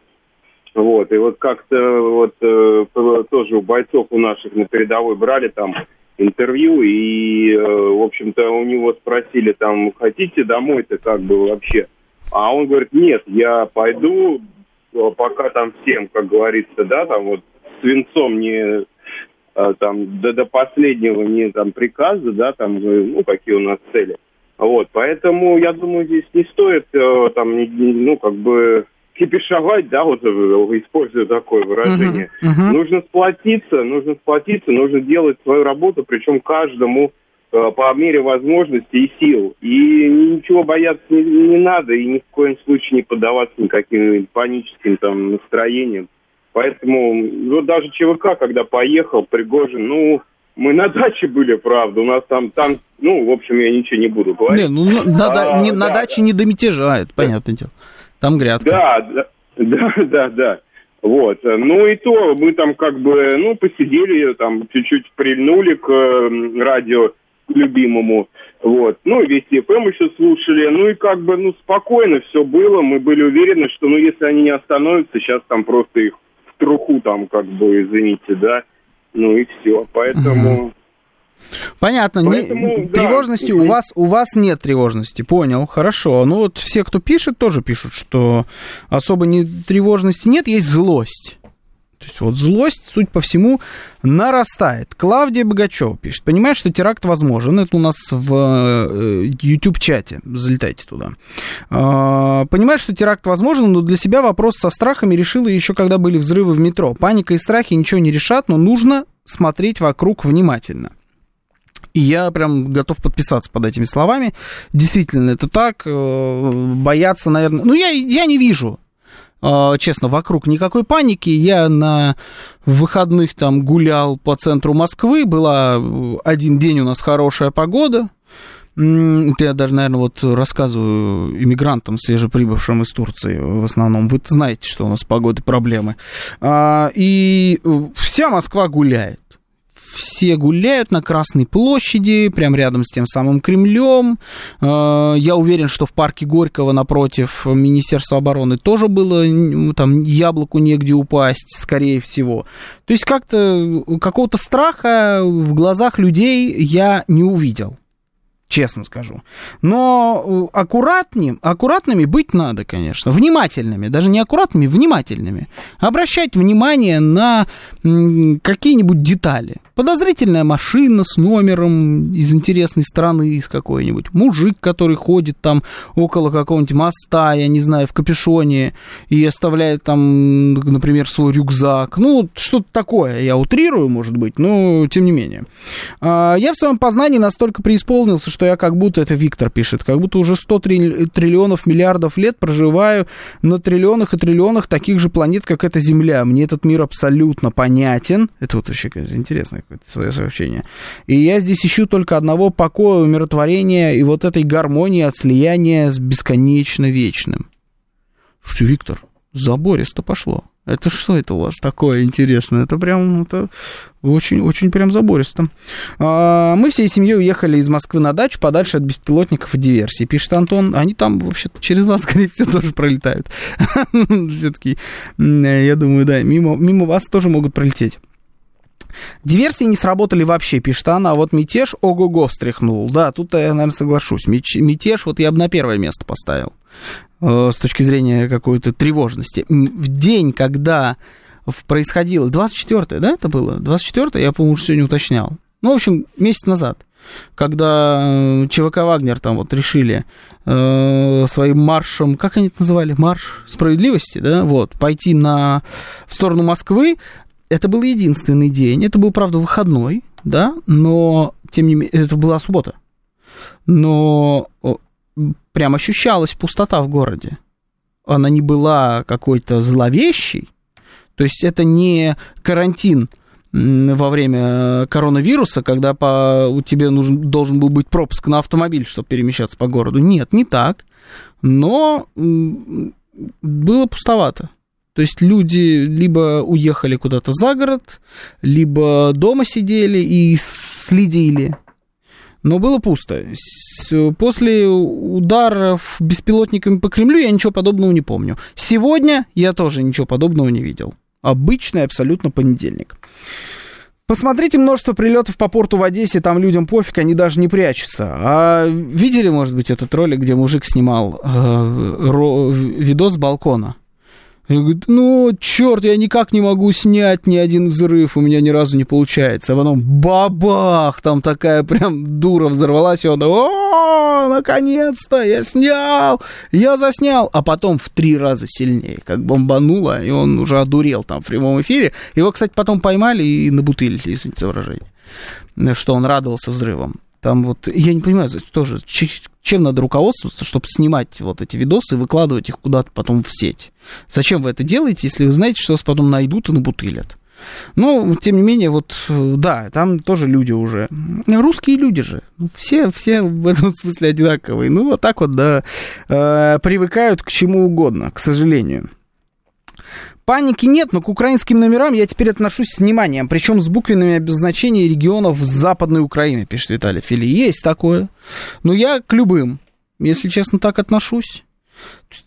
[SPEAKER 7] Вот, и вот как-то вот э, тоже у бойцов у наших на передовой брали там интервью, и, э, в общем-то, у него спросили там, хотите домой-то как бы вообще? А он говорит, нет, я пойду, пока там всем, как говорится, да, там вот свинцом не а, там до, до последнего не там приказа, да, там, ну, какие у нас цели. Вот, поэтому, я думаю, здесь не стоит э, там, ну, как бы кипишовать, да, вот э, используя такое выражение. Uh-huh, uh-huh. Нужно сплотиться, нужно сплотиться, нужно делать свою работу, причем каждому Э, по мере возможности и сил. И ничего бояться не, не надо, и ни в коем случае не поддаваться никаким паническим там настроениям. Поэтому, вот даже ЧВК, когда поехал, Пригожин, ну, мы на даче были, правда, у нас там, там, ну, в общем, я ничего не буду говорить.
[SPEAKER 1] Не, ну, на, а, не, да, на даче да. не до мятежа, это понятное дело. Там грядка.
[SPEAKER 7] Да, да, да, да, да. Вот. Ну и то мы там как бы, ну, посидели, там чуть-чуть прильнули к э, радио любимому. Вот. Ну, и Вести ФМ еще слушали. Ну, и как бы, ну, спокойно все было. Мы были уверены, что, ну, если они не остановятся, сейчас там просто их в труху там, как бы, извините, да. Ну, и все. Поэтому...
[SPEAKER 1] Понятно. Поэтому, не, да, тревожности у вас у вас нет тревожности. Понял, хорошо. Ну вот все, кто пишет, тоже пишут, что особо не тревожности нет, есть злость. То есть вот злость, суть по всему, нарастает. Клавдия Богачева пишет. Понимаешь, что теракт возможен. Это у нас в э, YouTube-чате. Залетайте туда. А, Понимаешь, что теракт возможен, но для себя вопрос со страхами решила еще, когда были взрывы в метро. Паника и страхи ничего не решат, но нужно смотреть вокруг внимательно. И я прям готов подписаться под этими словами. Действительно, это так. Э, бояться, наверное... Ну, я, я не вижу честно, вокруг никакой паники. Я на выходных там гулял по центру Москвы, была один день у нас хорошая погода. Я даже, наверное, вот рассказываю иммигрантам, свежеприбывшим из Турции в основном. Вы знаете, что у нас с погодой проблемы. А, и вся Москва гуляет все гуляют на Красной площади, прям рядом с тем самым Кремлем. Э, я уверен, что в парке Горького напротив Министерства обороны тоже было там яблоку негде упасть, скорее всего. То есть как-то какого-то страха в глазах людей я не увидел честно скажу. Но э, аккуратнее, аккуратными быть надо, конечно, внимательными, даже не аккуратными, внимательными. Обращать внимание на какие-нибудь детали. Подозрительная машина с номером из интересной страны, из какой-нибудь. Мужик, который ходит там около какого-нибудь моста, я не знаю, в капюшоне и оставляет там, например, свой рюкзак. Ну, что-то такое, я утрирую, может быть, но тем не менее. А, я в своем познании настолько преисполнился, что я как будто, это Виктор пишет, как будто уже 100 триллионов миллиардов лет проживаю на триллионах и триллионах таких же планет, как эта Земля. Мне этот мир абсолютно понятен. Это вот вообще интересное какое-то сообщение. И я здесь ищу только одного покоя, умиротворения и вот этой гармонии от слияния с бесконечно вечным. Что, Виктор, забористо пошло. Это что это у вас такое интересное? Это прям, это очень, очень прям забористо. А, мы всей семьей уехали из Москвы на дачу подальше от беспилотников и диверсии, пишет Антон. Они там вообще через вас, скорее всего, тоже пролетают. Все-таки, я думаю, да, мимо, мимо вас тоже могут пролететь. Диверсии не сработали вообще, пишет она, а вот мятеж ого-го встряхнул. Да, тут я, наверное, соглашусь. Мятеж вот я бы на первое место поставил э, с точки зрения какой-то тревожности. В день, когда происходило... 24 да, это было? 24 я, по-моему, сегодня уточнял. Ну, в общем, месяц назад когда э, ЧВК Вагнер там вот решили э, своим маршем, как они это называли, марш справедливости, да, вот, пойти на, в сторону Москвы, это был единственный день. Это был, правда, выходной, да, но, тем не менее, это была суббота. Но прям ощущалась пустота в городе. Она не была какой-то зловещей. То есть это не карантин во время коронавируса, когда по, у тебя нужен, должен был быть пропуск на автомобиль, чтобы перемещаться по городу. Нет, не так. Но было пустовато. То есть люди либо уехали куда-то за город, либо дома сидели и следили. Но было пусто. После ударов беспилотниками по Кремлю я ничего подобного не помню. Сегодня я тоже ничего подобного не видел. Обычный абсолютно понедельник. Посмотрите множество прилетов по порту в Одессе, там людям пофиг, они даже не прячутся. А видели, может быть, этот ролик, где мужик снимал э, ро, видос с балкона? И говорит, ну, черт, я никак не могу снять ни один взрыв, у меня ни разу не получается. А потом бабах, там такая прям дура взорвалась, и он, о, наконец-то, я снял, я заснял. А потом в три раза сильнее, как бомбануло, и он уже одурел там в прямом эфире. Его, кстати, потом поймали и набутылили, извините за выражение, что он радовался взрывом. Там вот, я не понимаю, тоже, чем надо руководствоваться, чтобы снимать вот эти видосы и выкладывать их куда-то потом в сеть. Зачем вы это делаете, если вы знаете, что вас потом найдут и набутылят? Но, тем не менее, вот, да, там тоже люди уже. Русские люди же. Все, все в этом смысле одинаковые. Ну, вот так вот, да, э, привыкают к чему угодно, к сожалению. Паники нет, но к украинским номерам я теперь отношусь с вниманием, причем с буквенными обозначениями регионов Западной Украины, пишет Виталий Фили. Есть такое. Но я к любым, если честно, так отношусь.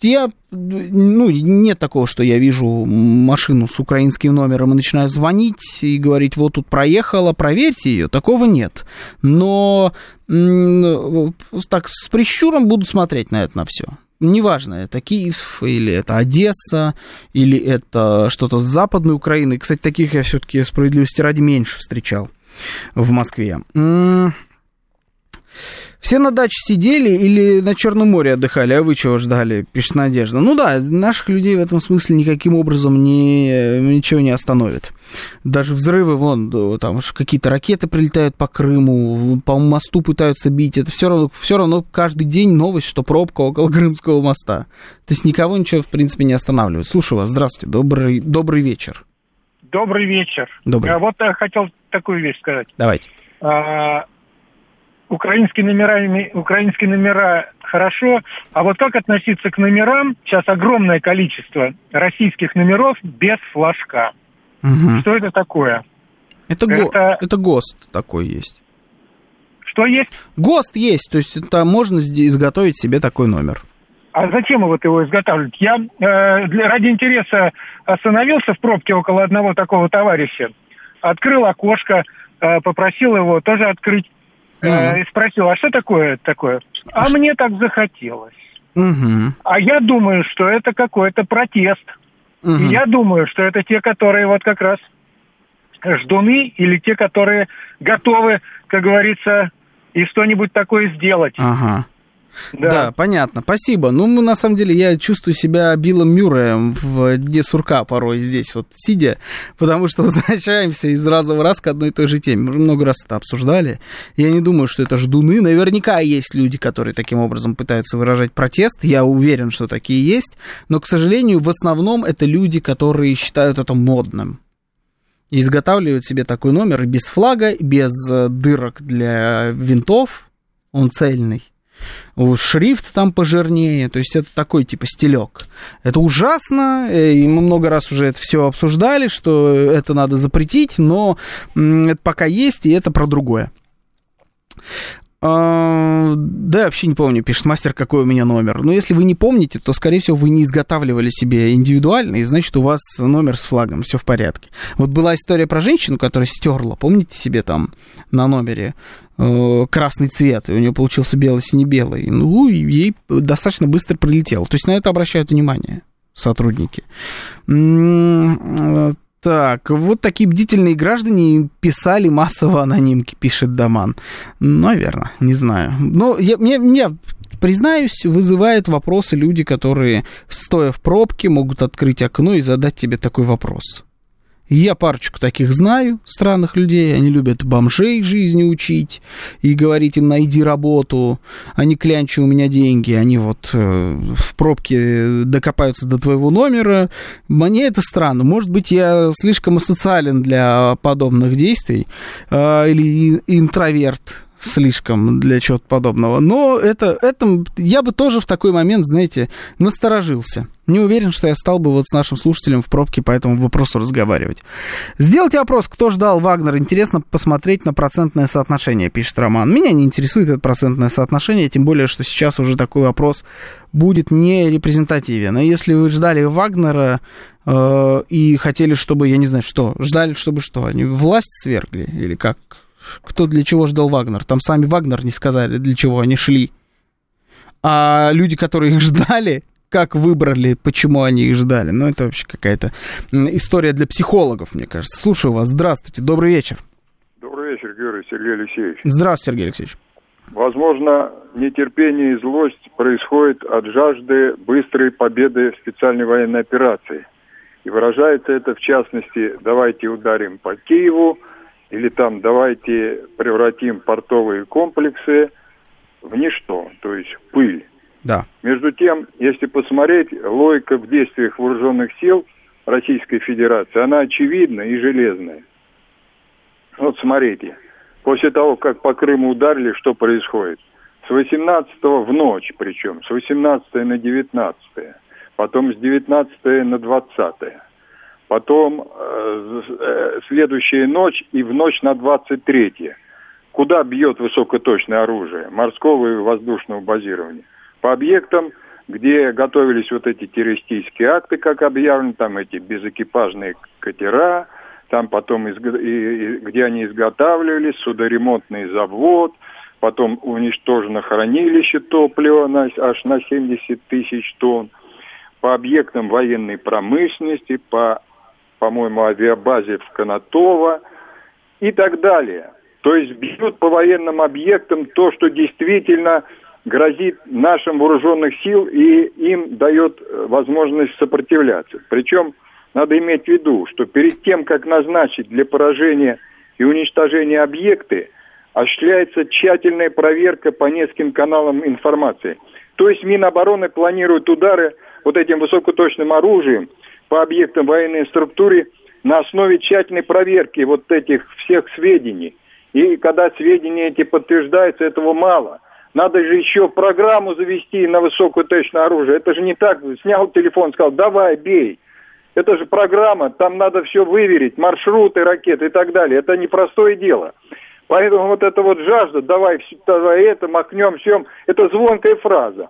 [SPEAKER 1] Я, ну, нет такого, что я вижу машину с украинским номером и начинаю звонить и говорить, вот тут проехала, проверьте ее. Такого нет. Но так с прищуром буду смотреть на это на все неважно, это Киев, или это Одесса, или это что-то с Западной Украины. Кстати, таких я все-таки справедливости ради меньше встречал в Москве. Все на даче сидели или на Черном море отдыхали, а вы чего ждали, пишет Надежда. Ну да, наших людей в этом смысле никаким образом не, ничего не остановит. Даже взрывы, вон, там какие-то ракеты прилетают по Крыму, по мосту пытаются бить. Это все равно, все равно каждый день новость, что пробка около Крымского моста. То есть никого ничего, в принципе, не останавливает. Слушаю вас, здравствуйте, добрый, добрый вечер.
[SPEAKER 8] Добрый вечер.
[SPEAKER 1] Добрый.
[SPEAKER 8] А вот я хотел такую вещь сказать.
[SPEAKER 1] Давайте.
[SPEAKER 8] А, украинские номера, украинские номера хорошо, а вот как относиться к номерам? Сейчас огромное количество российских номеров без флажка. Угу. Что это такое?
[SPEAKER 1] Это, это... Го... это ГОСТ такой есть.
[SPEAKER 8] Что есть?
[SPEAKER 1] ГОСТ есть, то есть это можно изготовить себе такой номер.
[SPEAKER 8] А зачем вот его изготавливать? Я э, для, ради интереса остановился в пробке около одного такого товарища, открыл окошко, э, попросил его тоже открыть mm-hmm. и спросил, а что такое такое? А, а мне так захотелось. А я думаю, что это какой-то протест. И я думаю, что это те, которые вот как раз ждуны или те, которые готовы, как говорится, и что-нибудь такое сделать.
[SPEAKER 1] Ага. Да. да, понятно. Спасибо. Ну, на самом деле, я чувствую себя Биллом Мюрреем в Дне сурка порой здесь, вот сидя, потому что возвращаемся из раза в раз к одной и той же теме. Мы много раз это обсуждали. Я не думаю, что это ждуны. Наверняка есть люди, которые таким образом пытаются выражать протест. Я уверен, что такие есть. Но, к сожалению, в основном это люди, которые считают это модным. Изготавливают себе такой номер без флага, без э, дырок для винтов. Он цельный шрифт там пожирнее, то есть это такой типа стилек. Это ужасно, э, и мы много раз уже это все обсуждали, что это надо запретить, но это пока есть, и это про другое. А, да, вообще не помню, пишет мастер, какой у меня номер. Но если вы не помните, то, скорее всего, вы не изготавливали себе индивидуально, и значит, у вас номер с флагом, все в порядке. Вот была история про женщину, которая стерла, помните себе там на номере э, красный цвет, и у нее получился белый-сине-белый. Ну, ей достаточно быстро прилетело. То есть на это обращают внимание сотрудники. Так, вот такие бдительные граждане писали массово анонимки, пишет Даман. Наверное, не знаю. Но я, мне, мне, признаюсь, вызывает вопросы люди, которые, стоя в пробке, могут открыть окно и задать тебе такой вопрос. Я парочку таких знаю, странных людей. Они любят бомжей жизни учить и говорить им, найди работу. Они клянчи у меня деньги. Они вот э, в пробке докопаются до твоего номера. Мне это странно. Может быть, я слишком асоциален для подобных действий. Э, или интроверт слишком для чего-то подобного. Но это, это я бы тоже в такой момент, знаете, насторожился. Не уверен, что я стал бы вот с нашим слушателем в пробке по этому вопросу разговаривать. Сделайте опрос, кто ждал Вагнер. Интересно посмотреть на процентное соотношение, пишет Роман. Меня не интересует это процентное соотношение, тем более, что сейчас уже такой вопрос будет не репрезентативен. А если вы ждали Вагнера э, и хотели, чтобы, я не знаю, что, ждали, чтобы что, они власть свергли или как? Кто для чего ждал Вагнер. Там сами Вагнер не сказали, для чего они шли. А люди, которые их ждали, как выбрали, почему они их ждали. Ну, это вообще какая-то история для психологов, мне кажется. Слушаю вас. Здравствуйте. Добрый вечер.
[SPEAKER 9] Добрый вечер, Георгий Сергей Алексеевич.
[SPEAKER 1] Здравствуйте, Сергей Алексеевич.
[SPEAKER 9] Возможно, нетерпение и злость происходит от жажды быстрой победы в специальной военной операции. И выражается это, в частности, давайте ударим по Киеву, или там давайте превратим портовые комплексы в ничто, то есть пыль.
[SPEAKER 1] Да.
[SPEAKER 9] Между тем, если посмотреть, логика в действиях вооруженных сил Российской Федерации, она очевидна и железная. Вот смотрите, после того, как по Крыму ударили, что происходит? С 18 в ночь причем, с 18 на 19, потом с 19 на 20 потом э, э, следующая ночь и в ночь на 23 Куда бьет высокоточное оружие? Морского и воздушного базирования? По объектам, где готовились вот эти террористические акты, как объявлено, там эти безэкипажные катера, там потом, из, и, и, где они изготавливались, судоремонтный завод, потом уничтожено хранилище топлива на, аж на 70 тысяч тонн, по объектам военной промышленности, по по-моему, авиабазе в Канатово и так далее. То есть бьют по военным объектам то, что действительно грозит нашим вооруженных сил и им дает э, возможность сопротивляться. Причем надо иметь в виду, что перед тем, как назначить для поражения и уничтожения объекты, осуществляется тщательная проверка по нескольким каналам информации. То есть Минобороны планирует удары вот этим высокоточным оружием по объектам военной структуры на основе тщательной проверки вот этих всех сведений. И когда сведения эти подтверждаются, этого мало. Надо же еще программу завести на высокое точное оружие. Это же не так, снял телефон, сказал, давай, бей. Это же программа, там надо все выверить, маршруты ракет и так далее. Это непростое дело. Поэтому вот эта вот жажда, давай, давай это, махнем, всем, это звонкая фраза.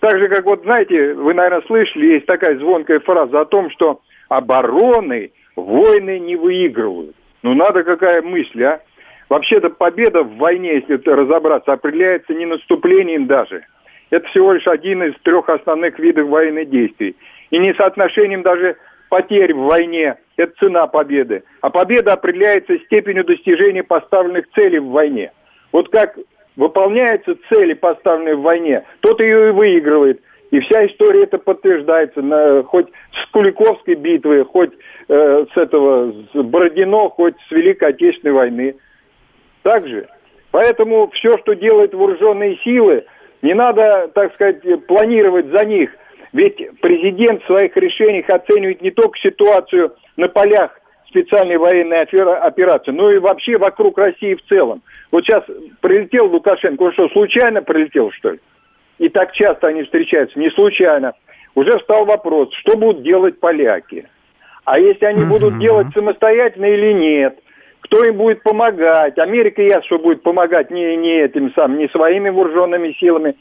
[SPEAKER 9] Так же, как вот, знаете, вы, наверное, слышали, есть такая звонкая фраза о том, что обороны войны не выигрывают. Ну, надо какая мысль, а? Вообще-то победа в войне, если разобраться, определяется не наступлением даже. Это всего лишь один из трех основных видов военных действий. И не соотношением даже потерь в войне. Это цена победы. А победа определяется степенью достижения поставленных целей в войне. Вот как выполняются цели, поставленные в войне, тот ее и выигрывает. И вся история это подтверждается, на, хоть с Куликовской битвы, хоть э, с этого, с Бородино, хоть с Великой Отечественной войны. Так же. Поэтому все, что делают вооруженные силы, не надо, так сказать, планировать за них. Ведь президент в своих решениях оценивает не только ситуацию на полях специальной военной операции, но и вообще вокруг России в целом. Вот сейчас прилетел Лукашенко, он что, случайно прилетел, что ли? И так часто они встречаются, не случайно. Уже встал вопрос, что будут делать поляки? А если они uh-huh. будут делать самостоятельно или нет? Кто им будет помогать? Америка ясно, что будет помогать не, не этим самым, не своими вооруженными силами.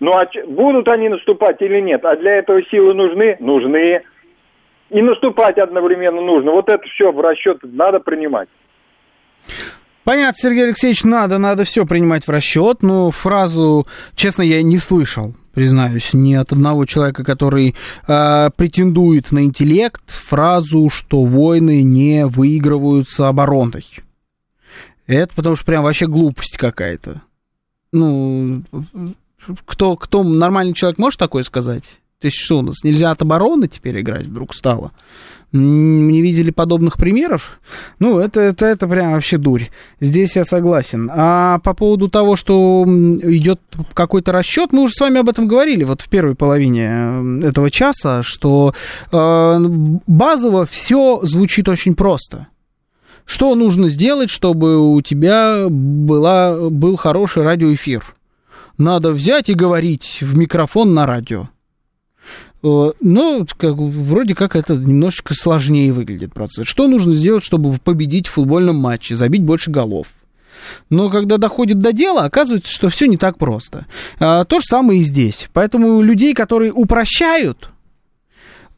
[SPEAKER 9] Ну а будут они наступать или нет? А для этого силы нужны? Нужны. И наступать одновременно нужно. Вот это все в расчет надо принимать.
[SPEAKER 1] Понятно, Сергей Алексеевич, надо, надо все принимать в расчет, но фразу, честно, я не слышал, признаюсь, ни от одного человека, который э, претендует на интеллект, фразу, что войны не выигрываются обороной. Это потому что прям вообще глупость какая-то. Ну, кто, кто нормальный человек может такое сказать? То есть что у нас, нельзя от обороны теперь играть вдруг стало? Не видели подобных примеров? Ну, это, это, это прям вообще дурь. Здесь я согласен. А по поводу того, что идет какой-то расчет, мы уже с вами об этом говорили вот в первой половине этого часа, что э, базово все звучит очень просто. Что нужно сделать, чтобы у тебя была, был хороший радиоэфир? Надо взять и говорить в микрофон на радио. Э, но как, вроде как это немножечко сложнее выглядит процесс. Что нужно сделать, чтобы победить в футбольном матче, забить больше голов? Но когда доходит до дела, оказывается, что все не так просто. А, то же самое и здесь. Поэтому людей, которые упрощают,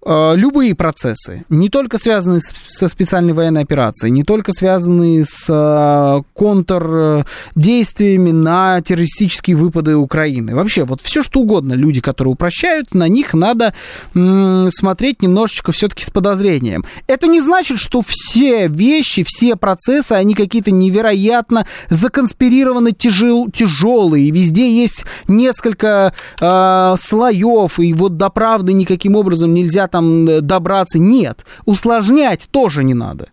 [SPEAKER 1] любые процессы, не только связанные со специальной военной операцией, не только связанные с э, контрдействиями на террористические выпады Украины. Вообще, вот все что угодно, люди, которые упрощают, на них надо смотреть немножечко все-таки с подозрением. Это не значит, что все вещи, все процессы, они какие-то невероятно законспирированы тяжел, тяжелые. Везде есть несколько э, слоев, и вот до правды никаким образом нельзя там э, добраться. Нет, усложнять тоже не надо.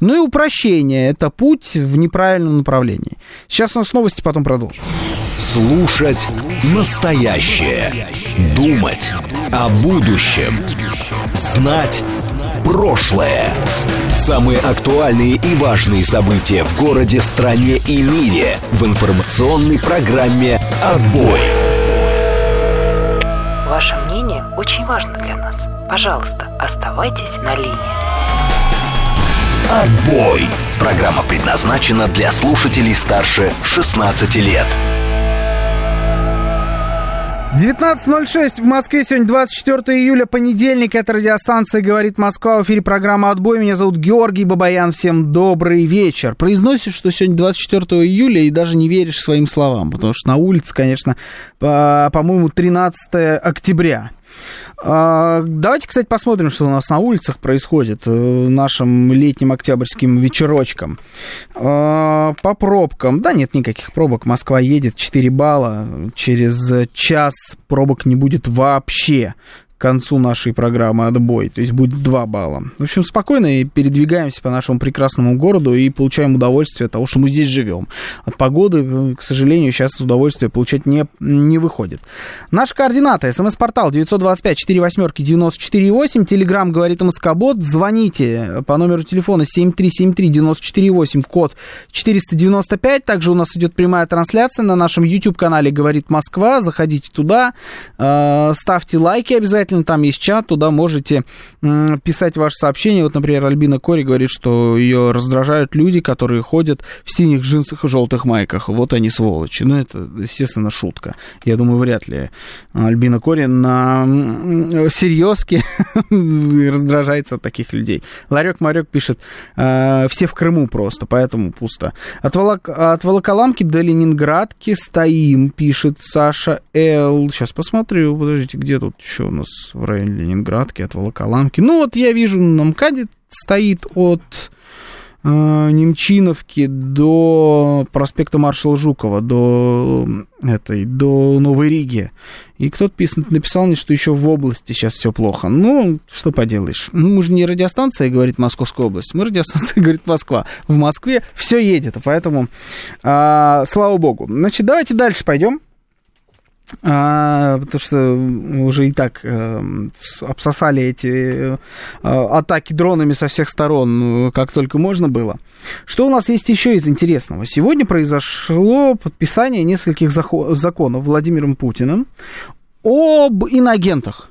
[SPEAKER 1] Ну и упрощение – это путь в неправильном направлении. Сейчас у нас новости, потом продолжим.
[SPEAKER 6] Слушать настоящее. Думать о будущем. Знать прошлое. Самые актуальные и важные события в городе, стране и мире в информационной программе «Отбой».
[SPEAKER 10] Ваше мнение очень важно. Пожалуйста, оставайтесь на линии.
[SPEAKER 6] Отбой. Программа предназначена для слушателей старше 16 лет.
[SPEAKER 1] 19.06 в Москве. Сегодня 24 июля, понедельник. Это радиостанция «Говорит Москва». В эфире программа «Отбой». Меня зовут Георгий Бабаян. Всем добрый вечер. Произносишь, что сегодня 24 июля и даже не веришь своим словам. Потому что на улице, конечно, по- по-моему, 13 октября. А, давайте, кстати, посмотрим, что у нас на улицах происходит э, нашим летним октябрьским вечерочком. А, по пробкам. Да нет никаких пробок. Москва едет 4 балла. Через час пробок не будет вообще концу нашей программы «Отбой», то есть будет 2 балла. В общем, спокойно и передвигаемся по нашему прекрасному городу и получаем удовольствие от того, что мы здесь живем. От погоды, э, к сожалению, сейчас удовольствие получать не, не выходит. Наши координаты. СМС-портал 925-48-94-8. Телеграмм говорит МСК-бот. Звоните по номеру телефона 7373-94-8, код 495. Также у нас идет прямая трансляция на нашем YouTube-канале «Говорит Москва». Заходите туда, э, ставьте лайки обязательно обязательно там есть чат, туда можете писать ваши сообщения. Вот, например, Альбина Кори говорит, что ее раздражают люди, которые ходят в синих джинсах и желтых майках. Вот они сволочи. Ну, это, естественно, шутка. Я думаю, вряд ли Альбина Кори на серьезке раздражается от таких людей. Ларек Марек пишет, «А, все в Крыму просто, поэтому пусто. От, Волок... от Волоколамки до Ленинградки стоим, пишет Саша Л. Сейчас посмотрю, подождите, где тут еще у нас в районе Ленинградки, от Волоколамки. Ну, вот я вижу, на МКАДе стоит от Немчиновки до проспекта маршала Жукова, до этой, до Новой Риги. И кто-то написал мне, что еще в области сейчас все плохо. Ну, что поделаешь. Ну, мы же не радиостанция, говорит Московская область, мы радиостанция, говорит Москва. В Москве все едет, поэтому а, слава богу. Значит, давайте дальше пойдем. А, потому что уже и так э, обсосали эти э, атаки дронами со всех сторон, э, как только можно было. Что у нас есть еще из интересного? Сегодня произошло подписание нескольких законов Владимиром Путиным об иноагентах.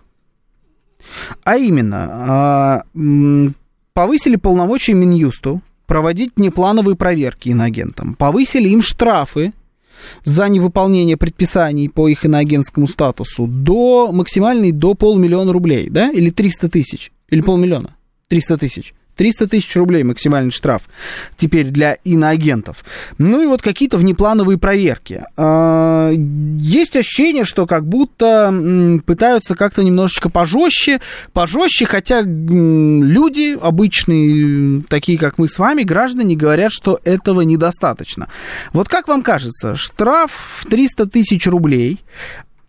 [SPEAKER 1] А именно, э, повысили полномочия Минюсту проводить неплановые проверки иноагентам, повысили им штрафы за невыполнение предписаний по их иноагентскому статусу до максимальной до полмиллиона рублей, да, или 300 тысяч, или полмиллиона, 300 тысяч. 300 тысяч рублей максимальный штраф теперь для иноагентов. Ну и вот какие-то внеплановые проверки. А, есть ощущение, что как будто пытаются как-то немножечко пожестче, пожестче, хотя люди обычные, такие как мы с вами, граждане, говорят, что этого недостаточно. Вот как вам кажется, штраф в 300 тысяч рублей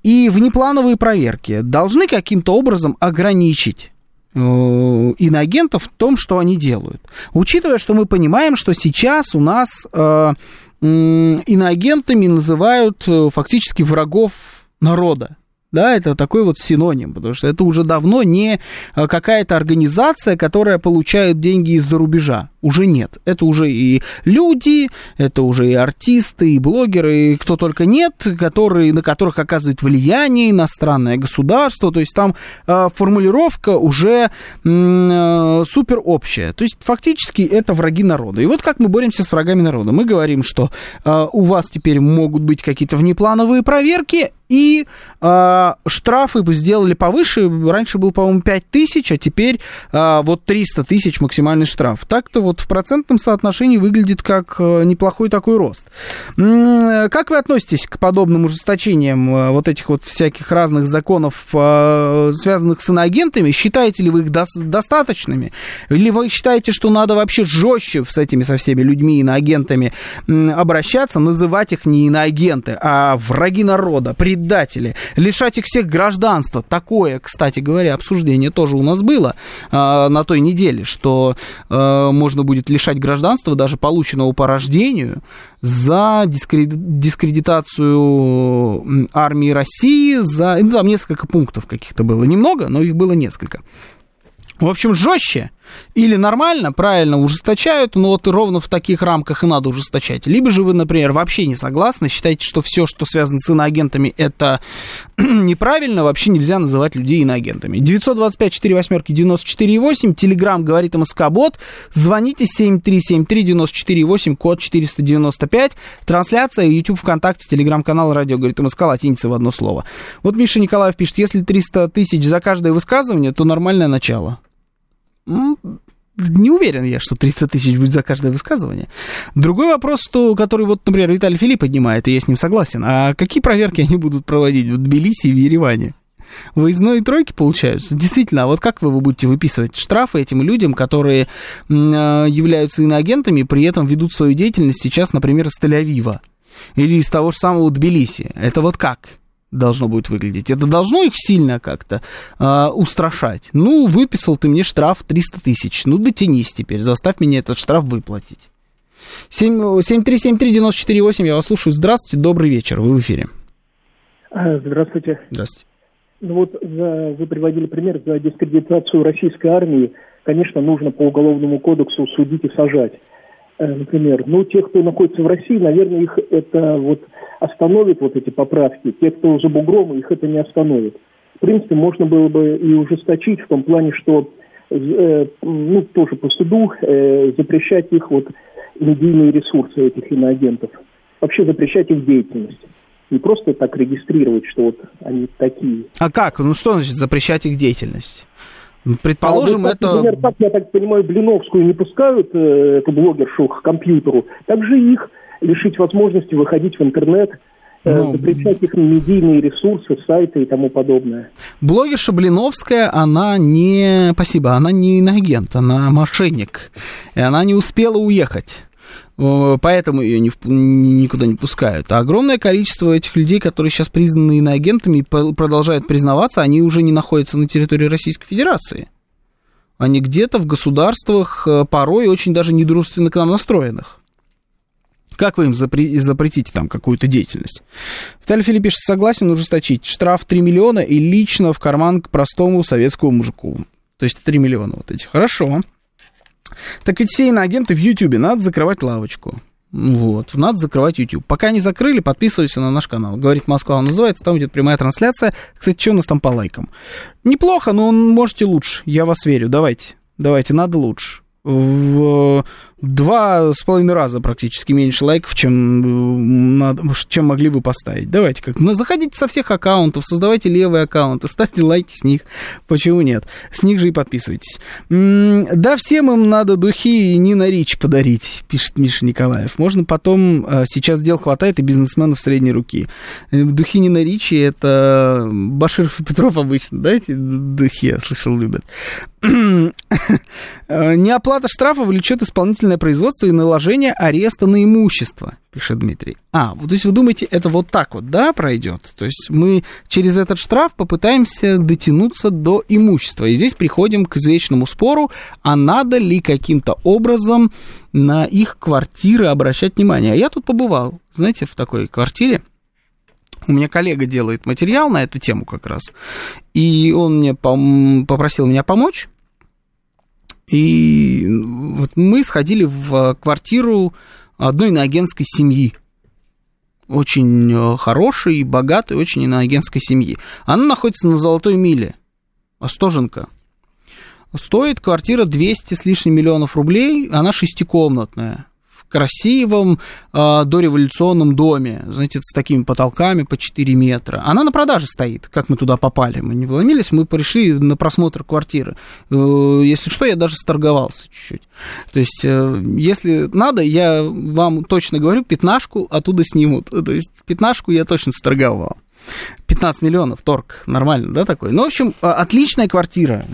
[SPEAKER 1] и внеплановые проверки должны каким-то образом ограничить иноагентов в том, что они делают. Учитывая, что мы понимаем, что сейчас у нас э, иноагентами называют э, фактически врагов народа. Да, это такой вот синоним, потому что это уже давно не э, какая-то организация, которая получает деньги из-за рубежа. Уже нет. Это уже и люди, это уже и артисты, и блогеры, и кто только нет, которые, на которых оказывает влияние иностранное государство. То есть там э, формулировка уже э, супер общая. То есть фактически это враги народа. И вот как мы боремся с врагами народа. Мы говорим, что э, у вас теперь могут быть какие-то внеплановые проверки, и э, штрафы сделали повыше. Раньше был, по-моему, 5 тысяч, а теперь э, вот 300 тысяч максимальный штраф. Так-то вот в процентном соотношении выглядит как э, неплохой такой рост. Как вы относитесь к подобным ужесточениям э, вот этих вот всяких разных законов, э, связанных с иноагентами? Считаете ли вы их до достаточными? Или вы считаете, что надо вообще жестче с этими, со всеми людьми, иноагентами обращаться, называть их не иноагенты, а враги народа, предатели, лишать их всех гражданства? Такое, кстати говоря, обсуждение тоже у нас было на той неделе, что можно можно будет лишать гражданства, даже полученного по рождению, за дискредитацию армии России, за... Ну, там несколько пунктов каких-то было. Немного, но их было несколько. В общем, жестче или нормально, правильно ужесточают, но вот ровно в таких рамках и надо ужесточать. Либо же вы, например, вообще не согласны, считаете, что все, что связано с иноагентами, это неправильно, вообще нельзя называть людей иноагентами. 925 4 восьмерки 94 8, Телеграм говорит МСК-бот, звоните 7373 94 8, код 495, трансляция, YouTube, ВКонтакте, Телеграм-канал, радио говорит МСК, латиница в одно слово. Вот Миша Николаев пишет, если 300 тысяч за каждое высказывание, то нормальное начало. Не уверен я, что 300 тысяч будет за каждое высказывание. Другой вопрос, что, который вот, например, Виталий Филипп поднимает, и я с ним согласен. А какие проверки они будут проводить в Тбилиси и в Ереване? Выездные тройки получаются? Действительно, а вот как вы, вы будете выписывать штрафы этим людям, которые а, являются иноагентами, при этом ведут свою деятельность сейчас, например, из Тель-Авива? Или из того же самого Тбилиси? Это вот как? Должно будет выглядеть. Это должно их сильно как-то э, устрашать. Ну, выписал ты мне штраф 300 тысяч. Ну, дотянись теперь, заставь меня этот штраф выплатить. 7373948, я вас слушаю. Здравствуйте, добрый вечер, вы в эфире.
[SPEAKER 2] А, здравствуйте.
[SPEAKER 1] Здравствуйте.
[SPEAKER 2] Ну вот за, вы приводили пример за дискредитацию российской армии. Конечно, нужно по уголовному кодексу судить и сажать. Э, например, ну, те, кто находится в России, наверное, их это вот остановит, вот эти поправки. Те, кто за бугром, их это не остановит. В принципе, можно было бы и ужесточить в том плане, что, э, ну, тоже по суду э, запрещать их вот медийные ресурсы этих иноагентов. Вообще запрещать их деятельность. Не просто так регистрировать, что вот они такие.
[SPEAKER 1] А как? Ну что значит запрещать их деятельность? Предположим,
[SPEAKER 2] а
[SPEAKER 1] вот, это...
[SPEAKER 2] Например, как, я так понимаю, Блиновскую не пускают, э, эту блогершу, к компьютеру, также их лишить возможности выходить в интернет э,
[SPEAKER 1] Ну,
[SPEAKER 2] запрещать их медийные ресурсы, сайты и тому подобное.
[SPEAKER 1] Блогерша Блиновская, она не... Спасибо, она не иноагент, она мошенник. И она не успела уехать. Э, Поэтому ее не, никуда не пускают. А огромное количество этих людей, которые сейчас признаны иноагентами и продолжают признаваться, они уже не находятся на территории Российской Федерации. Они где-то в государствах, э, порой очень даже недружественно к нам настроенных. Как вы им запре- запретите там какую-то деятельность? Виталий Филиппович согласен ужесточить. Штраф 3 миллиона и лично в карман к простому советскому мужику. То есть 3 миллиона вот эти. Хорошо. Так ведь все иноагенты в Ютьюбе. Надо закрывать лавочку. Вот, надо закрывать YouTube. Пока не закрыли, подписывайся на наш канал. Говорит Москва, он называется, там идет прямая трансляция. Кстати, что у нас там по лайкам? Неплохо, но можете лучше. Я вас верю. Давайте, давайте, надо лучше. В два с половиной раза практически меньше лайков, чем, чем могли бы поставить. Давайте как. Ну, заходите со всех аккаунтов, создавайте левые аккаунты, ставьте лайки с них. Почему нет? С них же и подписывайтесь. М, Да, всем им надо духи и Нина Рич подарить, пишет Миша Николаев. Можно потом, э, сейчас дел хватает и бизнесменов средней руки. Э, Духи Нина Ричи это Баширов и Петров обычно, да, эти духи, я слышал, любят. Э, Неоплата штрафа влечет исполнительное производство и наложение ареста на имущество, пишет Дмитрий. А, то есть вы думаете, это вот так вот, да, пройдет? То есть мы через этот штраф попытаемся дотянуться до имущества. И здесь приходим к извечному спору, а надо ли каким-то образом на их квартиры обращать внимание. А я тут побывал, знаете, в такой квартире. У меня коллега делает материал на эту тему как раз. И он мне попросил меня помочь. И вот мы сходили в квартиру одной иноагентской семьи. Очень э, хорошей, богатой, очень иноагентской семьи. Она находится на Золотой миле. Остоженка. Стоит квартира 200 с лишним миллионов рублей, она шестикомнатная. Красивом э, дореволюционном доме, знаете, с такими потолками по 4 метра. Она на продаже стоит, как мы туда попали. Мы не вломились, мы пришли на просмотр квартиры. Э, если что, я даже сторговался чуть-чуть. То есть, э, если надо, я вам точно говорю, пятнашку оттуда снимут. То есть, пятнашку я точно сторговал. 15 миллионов, торг, нормально, да, такой? Ну, в общем, а, отличная квартира,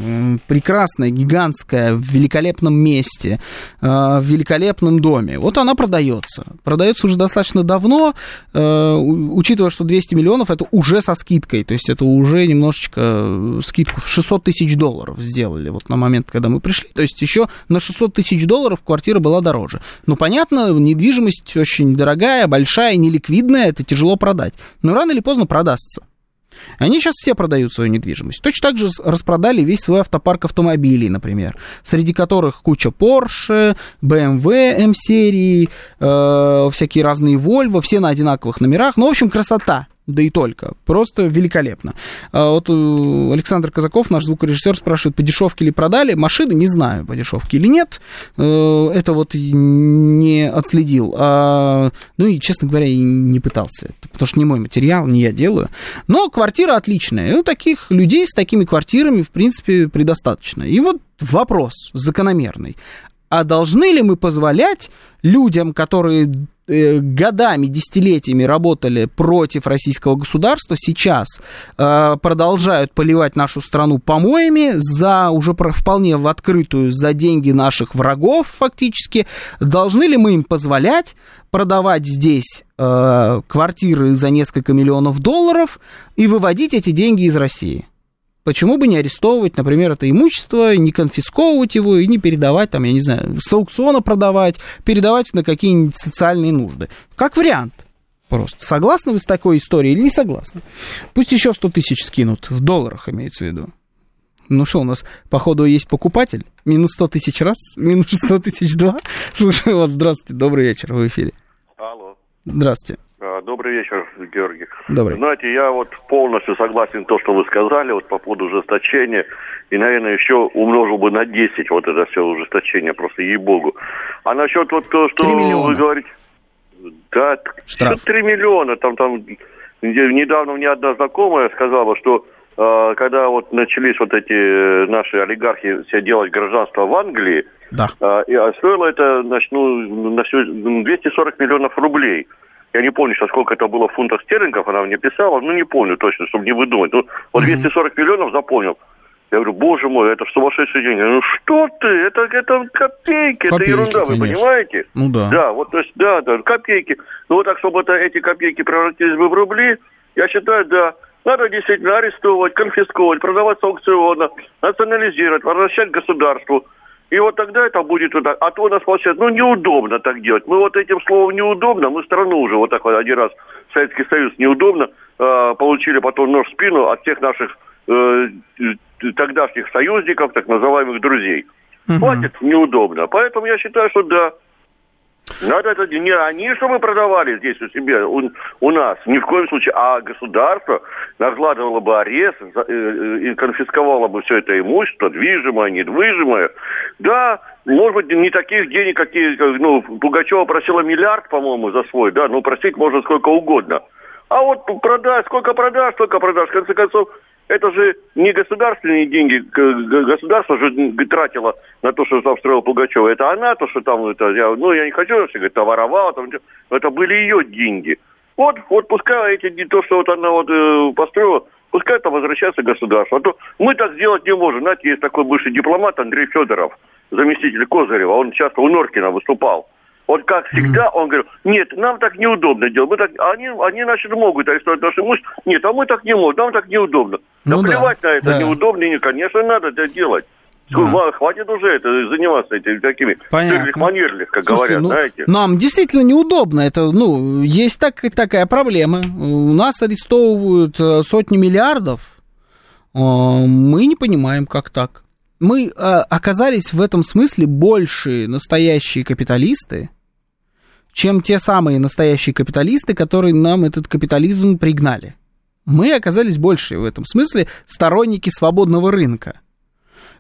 [SPEAKER 1] прекрасная, гигантская, в великолепном месте, а, в великолепном доме. Вот она продается. Продается уже достаточно давно, у- учитывая, что 200 миллионов, это уже со скидкой, то есть это уже немножечко э, скидку в 600 тысяч долларов сделали вот на момент, когда мы пришли. То есть еще на 600 тысяч долларов квартира была дороже. Ну, понятно, недвижимость очень дорогая, большая, неликвидная, это тяжело продать. Но рано или поздно продастся. Они сейчас все продают свою недвижимость. Точно так же распродали весь свой автопарк автомобилей, например, среди которых куча Porsche, BMW М-серии, э, всякие разные Volvo, все на одинаковых номерах. Ну, в общем, красота. Да и только. Просто великолепно. А вот э, Александр Казаков, наш звукорежиссер, спрашивает, по дешевке ли продали? Машины не знаю, по дешевке или нет. Э, Это вот не отследил. А, ну и, честно говоря, и не пытался. Потому что не мой материал, не я делаю. Но квартира отличная. И у таких людей с такими квартирами, в принципе, предостаточно. И вот вопрос закономерный. А должны ли мы позволять людям, которые годами, десятилетиями работали против российского государства, сейчас э, продолжают поливать нашу страну помоями за уже вполне в открытую за деньги наших врагов фактически. Должны ли мы им позволять продавать здесь э, квартиры за несколько миллионов долларов и выводить эти деньги из России? Почему бы не арестовывать, например, это имущество, не конфисковывать его и не передавать, там, я не знаю, с аукциона продавать, передавать на какие-нибудь социальные нужды? Как вариант. Просто. Согласны вы с такой историей или не согласны? Пусть еще 100 тысяч скинут, в долларах имеется в виду. Ну что, у нас, походу, есть покупатель? Минус 100 тысяч раз, минус 100 тысяч два. Слушаю вас, здравствуйте, добрый вечер, в эфире.
[SPEAKER 11] Алло.
[SPEAKER 1] Здравствуйте.
[SPEAKER 11] А, Добрый вечер, Георгий.
[SPEAKER 1] Добрый.
[SPEAKER 11] Знаете, я вот полностью согласен то, что вы сказали вот по поводу ужесточения. И, наверное, еще умножил бы на 10 вот это все ужесточение, просто ей-богу. А насчет вот то, что
[SPEAKER 1] 3 миллиона.
[SPEAKER 11] вы говорите... Да,
[SPEAKER 1] Штраф.
[SPEAKER 11] 3 миллиона. Там, там не- недавно мне одна знакомая сказала, что э, когда вот начались вот эти э, наши олигархи все делать гражданство в Англии,
[SPEAKER 1] Да.
[SPEAKER 11] а, и, а стоило это, значит, ну, на всю 240 миллионов рублей. Я не помню сейчас, сколько это было в фунтах стерлингов, она мне писала, ну, не помню точно, чтобы не выдумать. Ну, вот 240 миллионов запомнил. Я говорю, боже мой, это сумасшедшие деньги. Ну что ты, это, это копейки,
[SPEAKER 1] Копейки,
[SPEAKER 11] это ерунда, вы
[SPEAKER 1] конечно.
[SPEAKER 11] понимаете?
[SPEAKER 1] Ну да.
[SPEAKER 11] Да, вот, то есть, да, да, копейки. Ну, вот так, чтобы это, эти копейки превратились бы в рубли, я считаю, да. Надо действительно арестовывать, конфисковать, продавать с аукциона, национализировать, возвращать государству. И вот тогда это будет вот так. А то у нас получается, ну, неудобно так делать. Мы вот этим словом неудобно, мы страну уже вот так вот один раз, Советский Союз неудобно, э, получили потом нож в спину от всех наших э, э, тогдашних союзников, так называемых друзей. Хватит неудобно. Поэтому я считаю, что да. Надо это не они, чтобы продавали здесь у себя, у, у нас, ни в коем случае, а государство накладывало бы арест э, э, и конфисковало бы все это имущество, движимое, недвижимое. Да, может быть, не таких денег, какие, как, ну, Пугачева просила миллиард, по-моему, за свой, да, ну, просить можно сколько угодно. А вот продать, сколько продашь, столько продашь. В конце концов, это же не государственные деньги. Государство же тратило на то, что там строил Пугачева. Это она, то, что там, это, я, ну, я не хочу, что говорит, воровала, там, это были ее деньги. Вот, вот пускай эти, то, что вот она вот э, построила, пускай это возвращается государству. А то мы так сделать не можем. Знаете, есть такой бывший дипломат Андрей Федоров, заместитель Козырева, он часто у Норкина выступал. Вот как всегда, он говорил, нет, нам так неудобно делать. Мы так, они, они, значит, могут арестовать наше имущество. Нет, а мы так не можем, нам так неудобно.
[SPEAKER 1] Ну
[SPEAKER 11] да
[SPEAKER 1] да,
[SPEAKER 11] плевать на это,
[SPEAKER 1] да.
[SPEAKER 11] неудобно, и, конечно, надо это делать. Ва- Хватит уже это заниматься этими такими манерлих, как
[SPEAKER 1] Слушайте,
[SPEAKER 11] говорят,
[SPEAKER 1] ну,
[SPEAKER 11] знаете.
[SPEAKER 1] Нам действительно неудобно. Это, ну, есть так, такая проблема. У нас арестовывают э, сотни миллиардов. Э, Мы не понимаем, как так. Мы э, оказались в этом смысле больше настоящие капиталисты, чем те самые настоящие капиталисты, которые нам этот капитализм пригнали. Мы оказались больше в этом смысле сторонники свободного рынка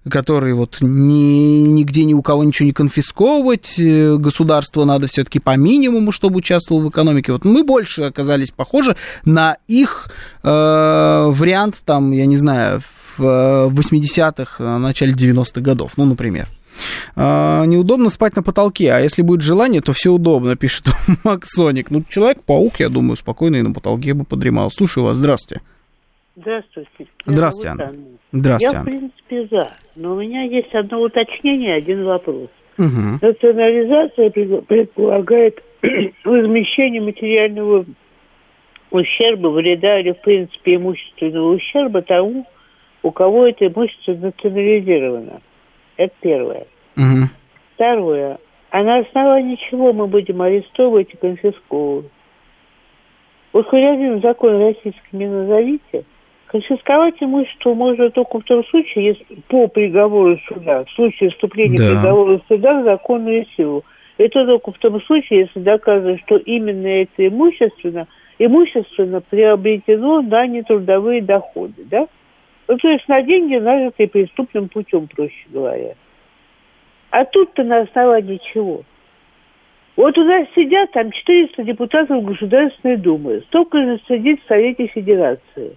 [SPEAKER 1] которые вот ни, нигде ни у кого ничего не конфисковывать, э, государство надо все-таки по минимуму, чтобы участвовало в экономике. Вот мы больше оказались похожи на их э, вариант, там, я не знаю, в э, 80-х, э, начале 90-х годов, ну, например. А, неудобно спать на потолке, а если будет желание, то все удобно, пишет Максоник. Ну, Человек-паук, я думаю, спокойно и на потолке бы подремал. Слушаю вас, здравствуйте.
[SPEAKER 12] Здравствуйте. Меня
[SPEAKER 1] Здравствуйте, Анна.
[SPEAKER 12] Анна.
[SPEAKER 1] Здравствуйте,
[SPEAKER 12] Я, в
[SPEAKER 1] Анна.
[SPEAKER 12] принципе, за. Но у меня есть одно уточнение, один вопрос.
[SPEAKER 1] Мгм.
[SPEAKER 12] Национализация пред- предполагает возмещение материального ущерба, вреда или, в принципе, имущественного ущерба тому, у кого это имущество национализировано. Это первое.
[SPEAKER 1] Мгм.
[SPEAKER 12] Второе. А на основании чего мы будем арестовывать и конфисковывать? Вот хоть один закон российский мне назовите. Конфисковать имущество можно только в том случае, если по приговору суда, в случае вступления
[SPEAKER 13] Да.
[SPEAKER 12] приговора суда в законную силу. Это только в том случае, если доказано, что именно это имущественно, имущественно приобретено на нетрудовые доходы, да? Ну, то есть на деньги, нажитые преступным путем, проще говоря. А тут-то на основании чего? Вот у нас сидят там 400 депутатов Государственной Думы, столько же сидит в Совете Федерации.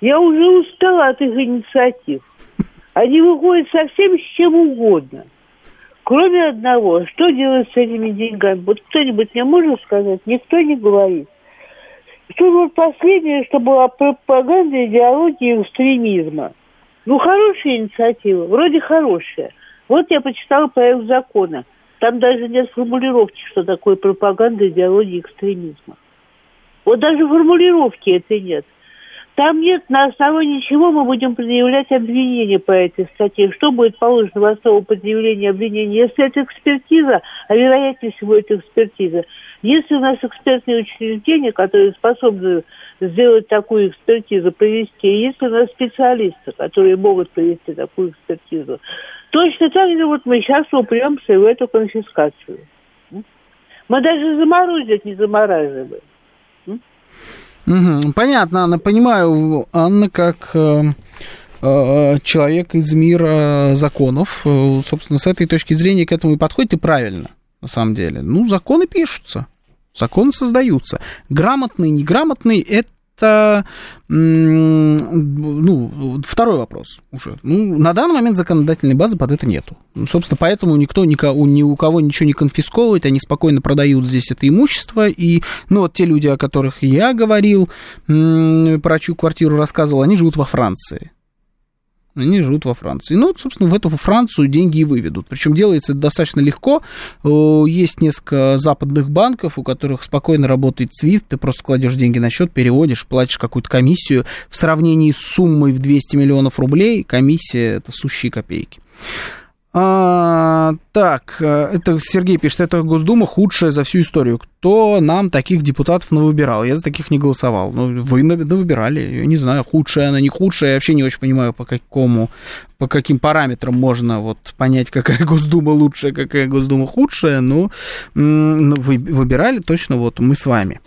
[SPEAKER 12] Я уже устала от их инициатив. Они выходят совсем с чем угодно. Кроме одного, что делать с этими деньгами? Вот кто-нибудь мне может сказать? Никто не говорит. Что вот последнее, что была пропаганда идеологии экстремизма. Ну, хорошая инициатива, вроде хорошая. Вот я почитала проект закона. Там даже нет формулировки, что такое пропаганда идеологии экстремизма. Вот даже формулировки этой нет. Там нет, на основании чего мы будем предъявлять обвинения по этой статье. Что будет положено в основу предъявления обвинения? Если это экспертиза, а вероятнее всего это экспертиза. Если у нас экспертные учреждения, которые способны сделать такую экспертизу, провести, если у нас специалисты, которые могут провести такую экспертизу, точно так же вот мы сейчас упремся в эту конфискацию. Мы даже заморозить не замораживаем.
[SPEAKER 1] Мгм. Понятно, Анна, понимаю, Анна, как э, э, человек из мира законов, э, собственно, с этой точки зрения к этому и подходит, и правильно, на самом деле. Ну, законы пишутся, законы создаются. Грамотные, неграмотные, это это, ну, второй вопрос уже. Ну, на данный момент законодательной базы под это нету. Ну, собственно, поэтому никто никого, ни у кого ничего не конфисковывает, они спокойно продают здесь это имущество, и, ну, вот те люди, о которых я говорил, про чью квартиру рассказывал, они живут во Франции. Они живут во Франции. Ну, собственно, в эту Францию деньги и выведут. Причем делается это достаточно легко. Есть несколько западных банков, у которых спокойно работает SWIFT. Ты просто кладешь деньги на счет, переводишь, платишь какую-то комиссию. В сравнении с суммой в 200 миллионов рублей комиссия это сущие копейки. А, так, э, это Сергей пишет, это Госдума худшая за всю историю. Кто нам таких депутатов навыбирал? Я за таких не голосовал. Ну, вы навыбирали, я не знаю, худшая она, не худшая. Я вообще не очень понимаю, по какому, по каким параметрам можно вот понять, какая Госдума лучшая, какая Госдума худшая. Но ну, вы выбирали точно вот мы с вами.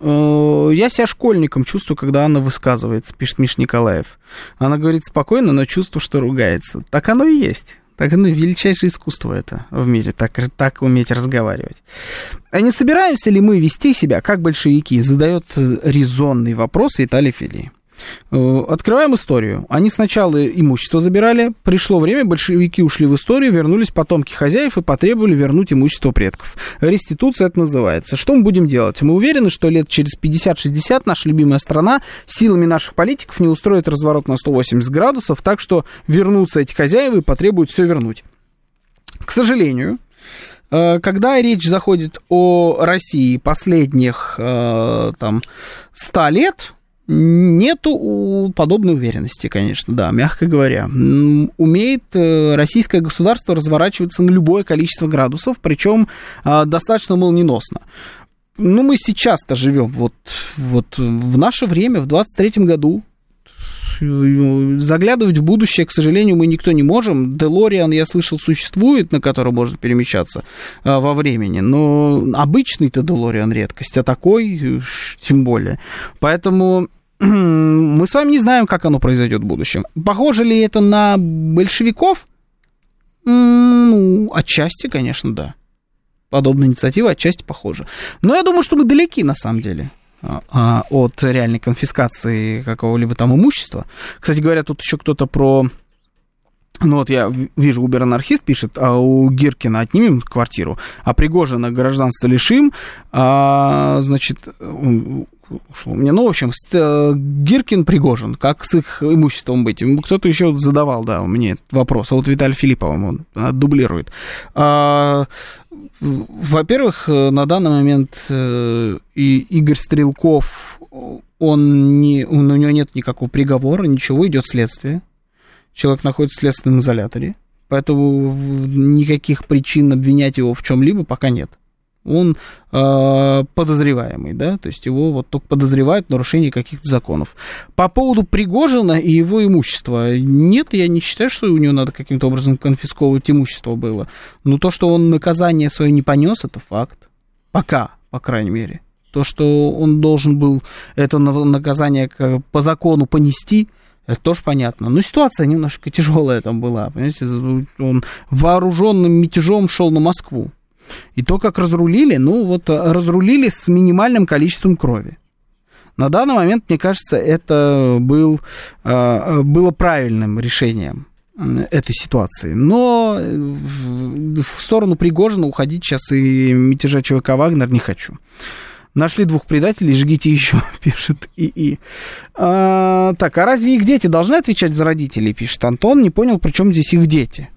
[SPEAKER 1] Э, я себя школьником чувствую, когда она высказывается, пишет Миш Николаев. Она говорит спокойно, но чувствую, что ругается. Так оно и есть. Так оно величайшее искусство это в мире, так, так уметь разговаривать. А не собираемся ли мы вести себя как большевики? Задает резонный вопрос Виталий Филий. Э, открываем историю. Они сначала имущество забирали, пришло время, большевики ушли в историю, вернулись потомки хозяев и потребовали вернуть имущество предков. Реституция это называется. Что мы будем делать? Мы уверены, что лет через 50-60 наша любимая страна силами наших политиков не устроит разворот на 180 градусов, так что вернутся эти хозяева и потребуют все вернуть. К сожалению, э, когда речь заходит о России последних э, там 100 лет, Нету подобной уверенности, конечно, да, мягко говоря. Умеет э, российское государство разворачиваться на любое количество градусов, причем а, достаточно молниеносно. Ну, мы сейчас-то живем вот, вот в наше время, в 23-м году, заглядывать в будущее, к сожалению, мы никто не можем. Делориан, я слышал, существует, на котором можно перемещаться а, во времени, но обычный-то Делориан редкость, а такой тем более. Поэтому мы с вами не знаем, как оно произойдет в будущем. Похоже ли это на большевиков? Ну, отчасти, конечно, да. Подобная инициатива отчасти похожа. Но я думаю, что мы далеки, на самом деле, а, а, от реальной конфискации какого-либо там имущества. Кстати говоря, тут еще кто-то про ну вот я вижу, Убер-анархист пишет, а у Гиркина отнимем квартиру, а Пригожина гражданство лишим, а, значит, ушло мне. Ну, в общем, э, Гиркин Пригожин, как с их имуществом быть? Кто-то еще задавал, да, мне вопрос. А вот Виталий Филиппов, он а, дублирует. А, во-первых, э, на данный момент э, и Игорь Стрелков, он не, у него нет никакого приговора, ничего, идет следствие. Человек находится в следственном изоляторе, поэтому никаких причин обвинять его в чем-либо пока нет он э, подозреваемый, да, то есть его вот только подозревают в нарушении каких-то законов. По поводу Пригожина и его имущества, нет, я не считаю, что у него надо каким-то образом конфисковывать имущество было. Но то, что он наказание свое не понес, это факт. Пока, по крайней мере. То, что он должен был это наказание по закону понести, это тоже понятно. Но ситуация немножко тяжелая там была. Понимаете, он вооруженным мятежом шел на Москву. И то, как разрулили, ну вот э, разрулили с минимальным количеством крови. На данный момент, мне кажется, это был, э, было правильным решением этой ситуации. Но в сторону Пригожина уходить сейчас и мятежа ЧВК «Вагнер» не хочу. Нашли двух предателей, жгите еще, пишет ИИ. А, так, а разве их дети должны отвечать за родителей, пишет Антон. Не понял, при чем здесь их дети?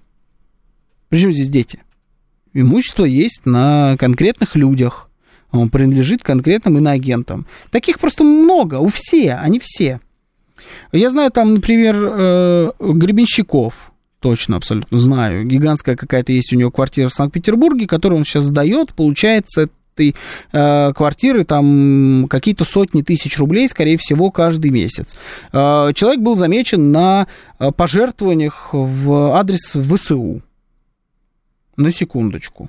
[SPEAKER 1] Причем здесь дети? имущество есть на конкретных людях. Он принадлежит конкретным иноагентам. Таких просто много, у все, они все. Я знаю там, например, э, Гребенщиков, точно, абсолютно знаю. Гигантская какая-то есть у него квартира в Санкт-Петербурге, которую он сейчас сдает, получается этой э, квартиры там какие-то сотни тысяч рублей, скорее всего, каждый месяц. Э, человек был замечен на э, пожертвованиях в адрес ВСУ на секундочку.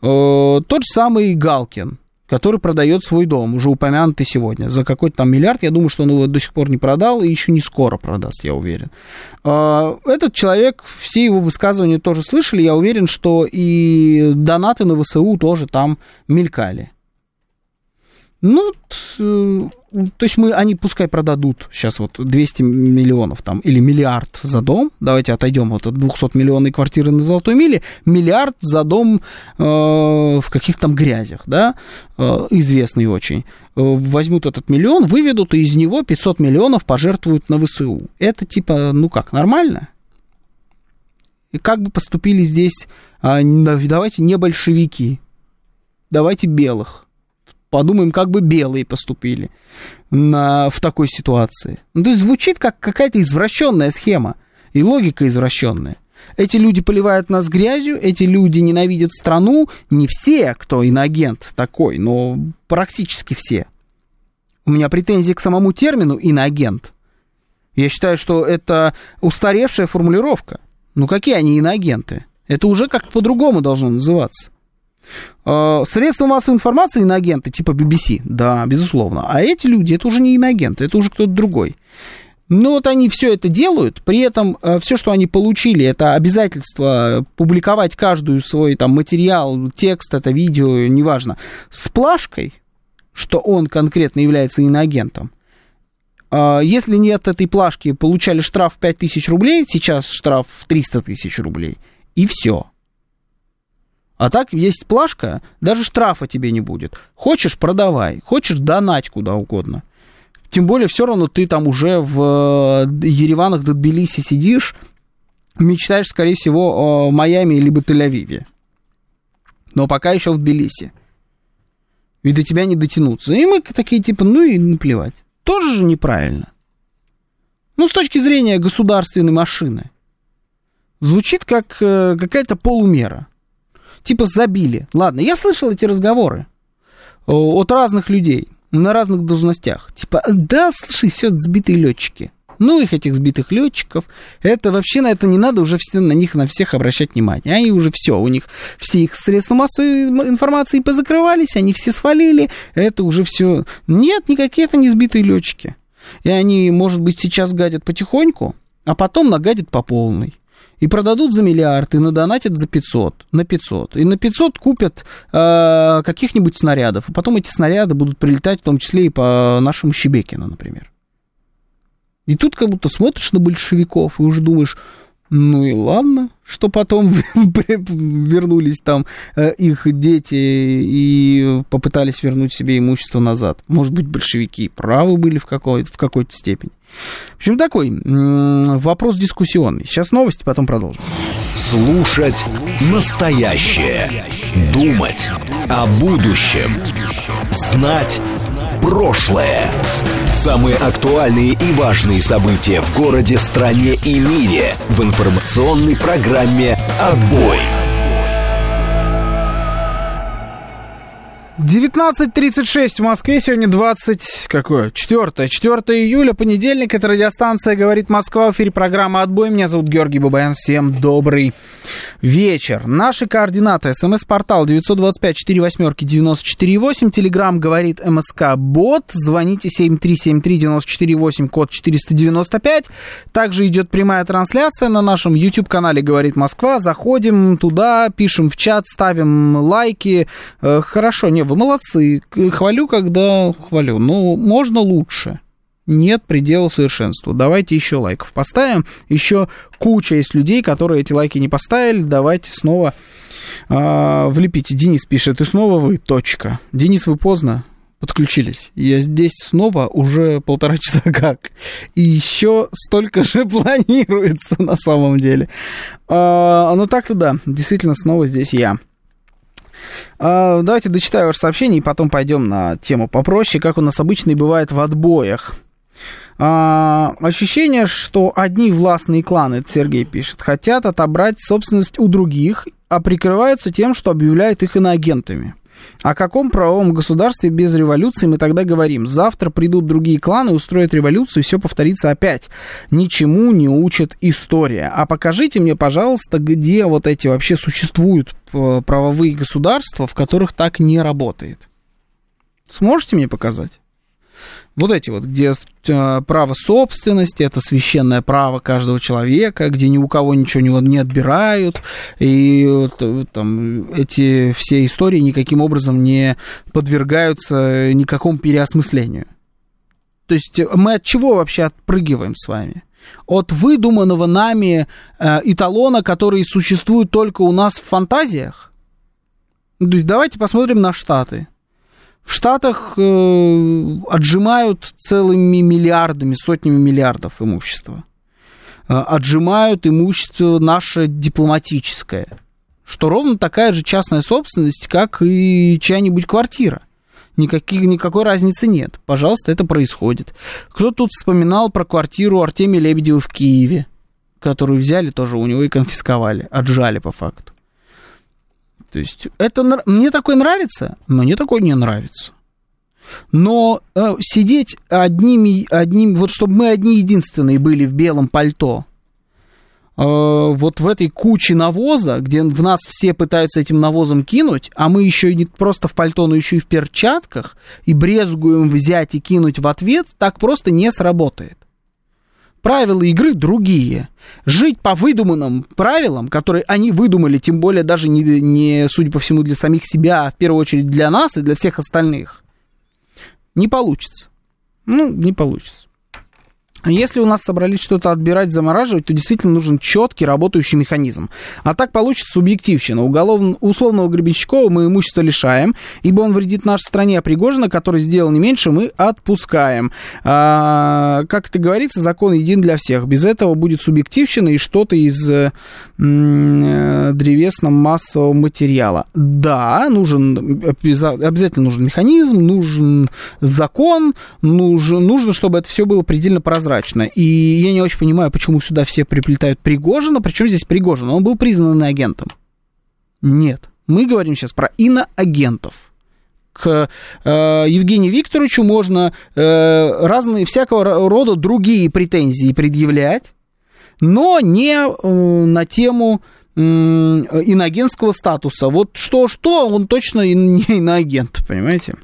[SPEAKER 1] Э, тот же самый Галкин, который продает свой дом, уже упомянутый сегодня, за какой-то там миллиард. Я думаю, что он его до сих пор не продал и еще не скоро продаст, я уверен. Э, этот человек, все его высказывания тоже слышали, я уверен, что и донаты на ВСУ тоже там мелькали. Ну, э, то есть мы, они пускай продадут сейчас вот 200 миллионов там или миллиард за дом, давайте отойдем вот от 200 миллионной квартиры на Золотой Миле, миллиард за дом э, в каких там грязях, да, э, известный очень. Э, возьмут этот миллион, выведут, и из него 500 миллионов пожертвуют на ВСУ. Это типа, ну как, нормально? И как бы поступили здесь, э, давайте не большевики, давайте белых подумаем, как бы белые поступили на, в такой ситуации. Ну, то есть звучит как какая-то извращенная схема и логика извращенная. Эти люди поливают нас грязью, эти люди ненавидят страну. Не все, кто иноагент такой, но практически все. У меня претензии к самому термину иноагент. Я считаю, что это устаревшая формулировка. Ну какие они иноагенты? Это уже как по-другому должно называться. А, средства массовой информации иноагенты, типа BBC, да, безусловно. А эти люди, это уже не иноагенты, это уже кто-то другой. Но вот они все это делают, при этом э, все, что они получили, это обязательство публиковать каждую свой там материал, текст, это видео, неважно, с плашкой, что он конкретно является иноагентом. А, если нет этой плашки, получали штраф в 5000 рублей, сейчас штраф в 300 тысяч рублей, и все. А так есть плашка, даже штрафа тебе не будет. Хочешь, продавай. Хочешь, донать куда угодно. Тем более, все равно ты там уже в э, Ереванах, Тбилиси сидишь, мечтаешь, скорее всего, о Майами либо Тель-Авиве. Но пока еще в Тбилиси. И до тебя не дотянуться. И мы такие, типа, ну и наплевать. Тоже же неправильно. Ну, с точки зрения государственной машины. Звучит как э, какая-то полумера типа забили. Ладно, я слышал эти разговоры от разных людей на разных должностях. Типа, да, слушай, все сбитые летчики. Ну, их этих сбитых летчиков, это вообще на это не надо уже все, на них на всех обращать внимание. Они уже все, у них все их средства массовой информации позакрывались, они все свалили, это уже все. Нет, никакие это не сбитые летчики. И они, может быть, сейчас гадят потихоньку, а потом нагадят по полной и продадут за миллиард, и надонатят за 500, на 500. И на 500 купят э, каких-нибудь снарядов, и потом эти снаряды будут прилетать в том числе и по нашему Щебекину, например. И тут как будто смотришь на большевиков и уже думаешь, ну и ладно, что потом вернулись там э, их дети и попытались вернуть себе имущество назад. Может быть, большевики правы были в, какой- в какой-то степени. В общем, такой вопрос дискуссионный. Сейчас новости, потом продолжим.
[SPEAKER 6] Слушать настоящее. Думать о будущем. Знать прошлое. Самые актуальные и важные события в городе, стране и мире в информационной программе «Отбой».
[SPEAKER 1] 19.36 в Москве, сегодня 20... Какое? 4, 4 июля, понедельник, это радиостанция «Говорит Москва», в эфире программа «Отбой». Меня зовут Георгий Бабаян, всем добрый вечер. Наши координаты. СМС-портал 925-48-94-8, Телеграмм «Говорит МСК Бот», звоните 7373-94-8, код 495. Также идет прямая трансляция на нашем YouTube-канале «Говорит Москва». Заходим туда, пишем в чат, ставим лайки. Э, хорошо, не, вы молодцы. Хвалю, когда хвалю. Но можно лучше. Нет предела совершенству. Давайте еще лайков поставим. Еще куча есть людей, которые эти лайки не поставили. Давайте снова э, влепите. Денис пишет, и снова вы, точка. Денис, вы поздно подключились. Я здесь снова уже полтора часа как. И еще столько же планируется на самом деле. А, ну так-то да, действительно снова здесь я. А, давайте дочитаю ваше сообщение и потом пойдем на тему попроще, как у нас обычно и бывает в отбоях. А, ощущение, что одни властные кланы, Сергей пишет, хотят отобрать собственность у других, а прикрываются тем, что объявляют их иноагентами. О каком правовом государстве без революции мы тогда говорим? Завтра придут другие кланы, устроят революцию, все повторится опять. Ничему не учит история. А покажите мне, пожалуйста, где вот эти вообще существуют э, правовые государства, в которых так не работает. Сможете мне показать? Вот эти вот, где э, право собственности, это священное право каждого человека, где ни у кого ничего не, отбирают, и э, там, эти все истории никаким образом не подвергаются никакому переосмыслению. То есть мы от чего вообще отпрыгиваем с вами? От выдуманного нами э, эталона, который существует только у нас в фантазиях? Есть давайте посмотрим на Штаты. В Штатах э, отжимают целыми миллиардами, сотнями миллиардов имущества. Э, отжимают имущество наше дипломатическое, что ровно такая же частная собственность, как и чья-нибудь квартира. Никаких, никакой разницы нет. Пожалуйста, это происходит. Кто тут вспоминал про квартиру Артемия Лебедева в Киеве, которую взяли тоже у него и конфисковали, отжали по факту. То есть это мне такое нравится, мне такое не нравится. Но э, сидеть одними, одним, вот чтобы мы одни единственные были в белом пальто, э, вот в этой куче навоза, где в нас все пытаются этим навозом кинуть, а мы еще не просто в пальто, но еще и в перчатках, и брезгуем взять и кинуть в ответ, так просто не сработает. Правила игры другие. Жить по выдуманным правилам, которые они выдумали, тем более даже не, не, судя по всему, для самих себя, а в первую очередь для нас и для всех остальных, не получится. Ну, не получится. Если у нас собрались что-то отбирать, замораживать, то действительно нужен четкий работающий механизм. А так получится субъективщина. Уголовно, условного Гребенщикова мы имущество лишаем, ибо он вредит нашей стране, а Пригожина, который сделал не меньше, мы отпускаем. А, как это говорится, закон един для всех. Без этого будет субъективщина и что-то из э, древесно-массового материала. Да, нужен, обязательно нужен механизм, нужен закон, нужен, нужно, чтобы это все было предельно прозрачно прозрачно. И я не очень понимаю, почему сюда все приплетают Пригожина. Причем здесь Пригожин? Он был признан иноагентом. Нет. Мы говорим сейчас про иноагентов. К э, Евгению Викторовичу можно э, разные, всякого рода другие претензии предъявлять, но не э, на тему иноагентского статуса. Вот что-что, он точно не иноагент, понимаете?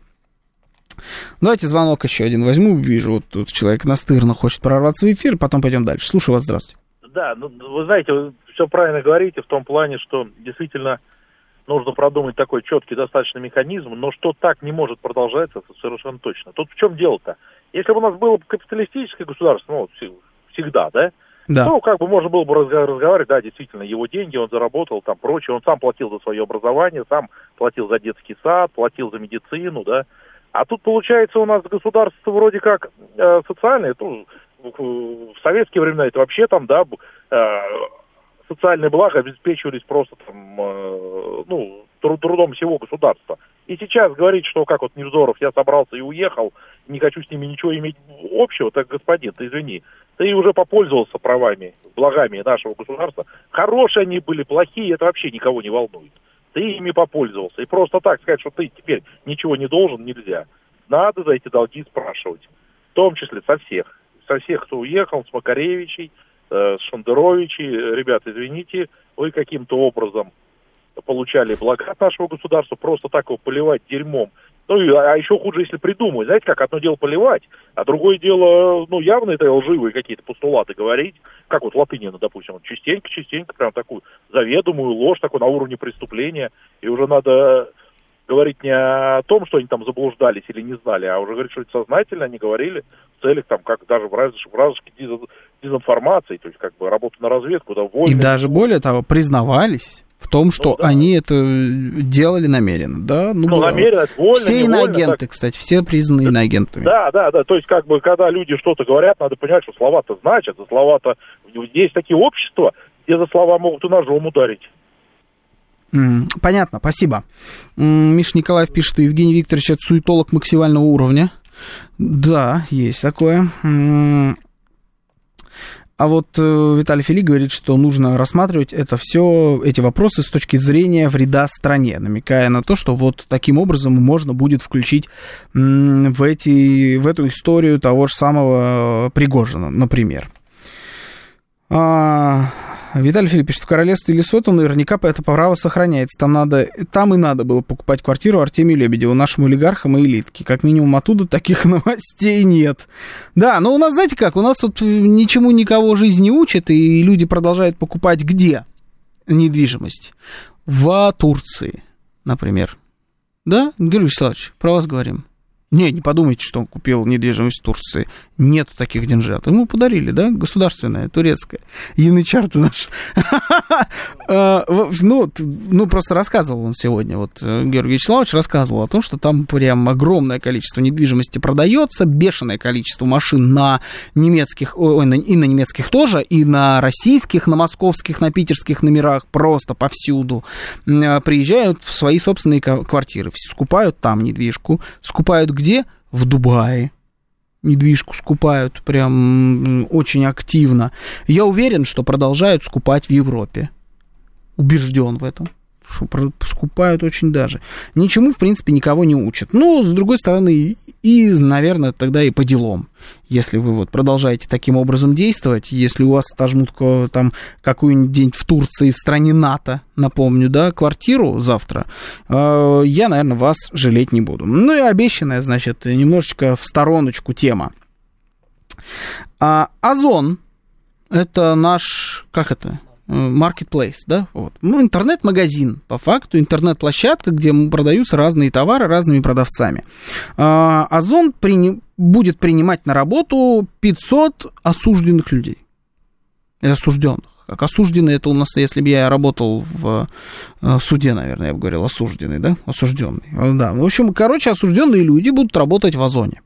[SPEAKER 1] Давайте звонок еще один возьму. Вижу, вот тут человек настырно хочет прорваться в эфир, потом пойдем дальше. Слушаю вас, здравствуйте.
[SPEAKER 13] Да, ну, вы знаете, вы все правильно говорите в том плане, что действительно нужно продумать такой четкий достаточно механизм, но что так не может продолжаться, это совершенно точно. Тут в чем дело-то? Если бы у нас было капиталистическое государство, ну, всегда, да, да. Ну, как бы можно было бы разговаривать, да, действительно, его деньги, он заработал, там, прочее, он сам платил за свое образование, сам платил за детский сад, платил за медицину, да, а тут, получается, у нас государство вроде как э, социальное, ну, в советские времена это вообще там, да, э, социальные блага обеспечивались просто там, э, ну, трудом всего государства. И сейчас говорить, что как вот Невзоров, я собрался и уехал, не хочу с ними ничего иметь общего, так, господин, ты извини, ты уже попользовался правами, благами нашего государства. Хорошие они были, плохие, это вообще никого не волнует ты ими попользовался. И просто так сказать, что ты теперь ничего не должен, нельзя. Надо за эти долги спрашивать. В том числе со всех. Со всех, кто уехал, с Макаревичей, э, с Шандеровичей. Ребят, извините, вы каким-то образом получали блага от нашего государства, просто так его поливать дерьмом ну, а еще хуже, если придумать. Знаете, как одно дело поливать, а другое дело, ну, явно это лживые какие-то постулаты говорить. Как вот Латынина, допустим, вот частенько-частенько прям такую заведомую ложь, такой на уровне преступления. И уже надо говорить не о том, что они там заблуждались или не знали, а уже говорить, что это сознательно они говорили в целях там, как даже в, раз, в разыске дезинформации, то есть как бы работа на разведку, да, войны.
[SPEAKER 1] И даже более того, признавались в том, что ну, да. они это делали намеренно, да?
[SPEAKER 13] Ну, ну намеренно, вольно,
[SPEAKER 1] Все иноагенты, так... кстати, все признаны иноагентами.
[SPEAKER 13] Да, да, да, то есть как бы, когда люди что-то говорят, надо понять, что слова-то значат, за слова-то... Есть такие общества, где за слова могут и ножом ударить.
[SPEAKER 1] Понятно, спасибо. Миша Николаев пишет, что Евгений Викторович это суетолог максимального уровня. Да, есть такое. А вот э, Виталий Фили говорит, что нужно рассматривать это все, эти вопросы с точки зрения вреда стране, намекая на то, что вот таким образом можно будет включить в, эти, в эту историю того же самого Пригожина, например. А, Виталий Филипп пишет, в королевстве Лесото наверняка это право сохраняется. Там, надо, там и надо было покупать квартиру Артемию Лебедеву, нашим олигархам и элитке. Как минимум оттуда таких новостей нет. Да, но у нас, знаете как, у нас вот ничему никого жизнь не учит, и люди продолжают покупать где недвижимость? В Турции, например. Да, Георгий Вячеславович, про вас говорим. Не, не подумайте, что он купил недвижимость в Турции. Нету таких деньжат. Ему подарили, да, государственная, турецкая. Янычар-то наш. А, ну, ну, просто рассказывал он сегодня, вот э, Георгий Вячеславович рассказывал о том, что там прям огромное количество недвижимости продается, бешеное количество машин на немецких, ой, и на немецких тоже, и на российских, на московских, на питерских номерах, просто повсюду. Э, приезжают в свои собственные квартиры, скупают там недвижку, скупают где? В Дубае недвижку скупают прям очень активно. Я уверен, что продолжают скупать в Европе. Убежден в этом. Скупают очень даже. Ничему, в принципе, никого не учат. Но, с другой стороны, и, наверное, тогда и по делам. Если вы вот продолжаете таким образом действовать, если у вас отожмут там какой-нибудь день в Турции, в стране НАТО, напомню, да, квартиру завтра, э, я, наверное, вас жалеть не буду. Ну и обещанная, значит, немножечко в стороночку тема. А, Озон, это наш, как это, marketplace, да, вот. Ну, интернет-магазин, по факту, интернет-площадка, где продаются разные товары разными продавцами. А, Озон при... будет принимать на работу 500 осужденных людей. Осужденных. Как осужденный, это у нас, если бы я работал в э, суде, наверное, я бы говорил, осужденный, да? Осужденный. Да. В общем, короче, осужденные люди будут работать в Озоне.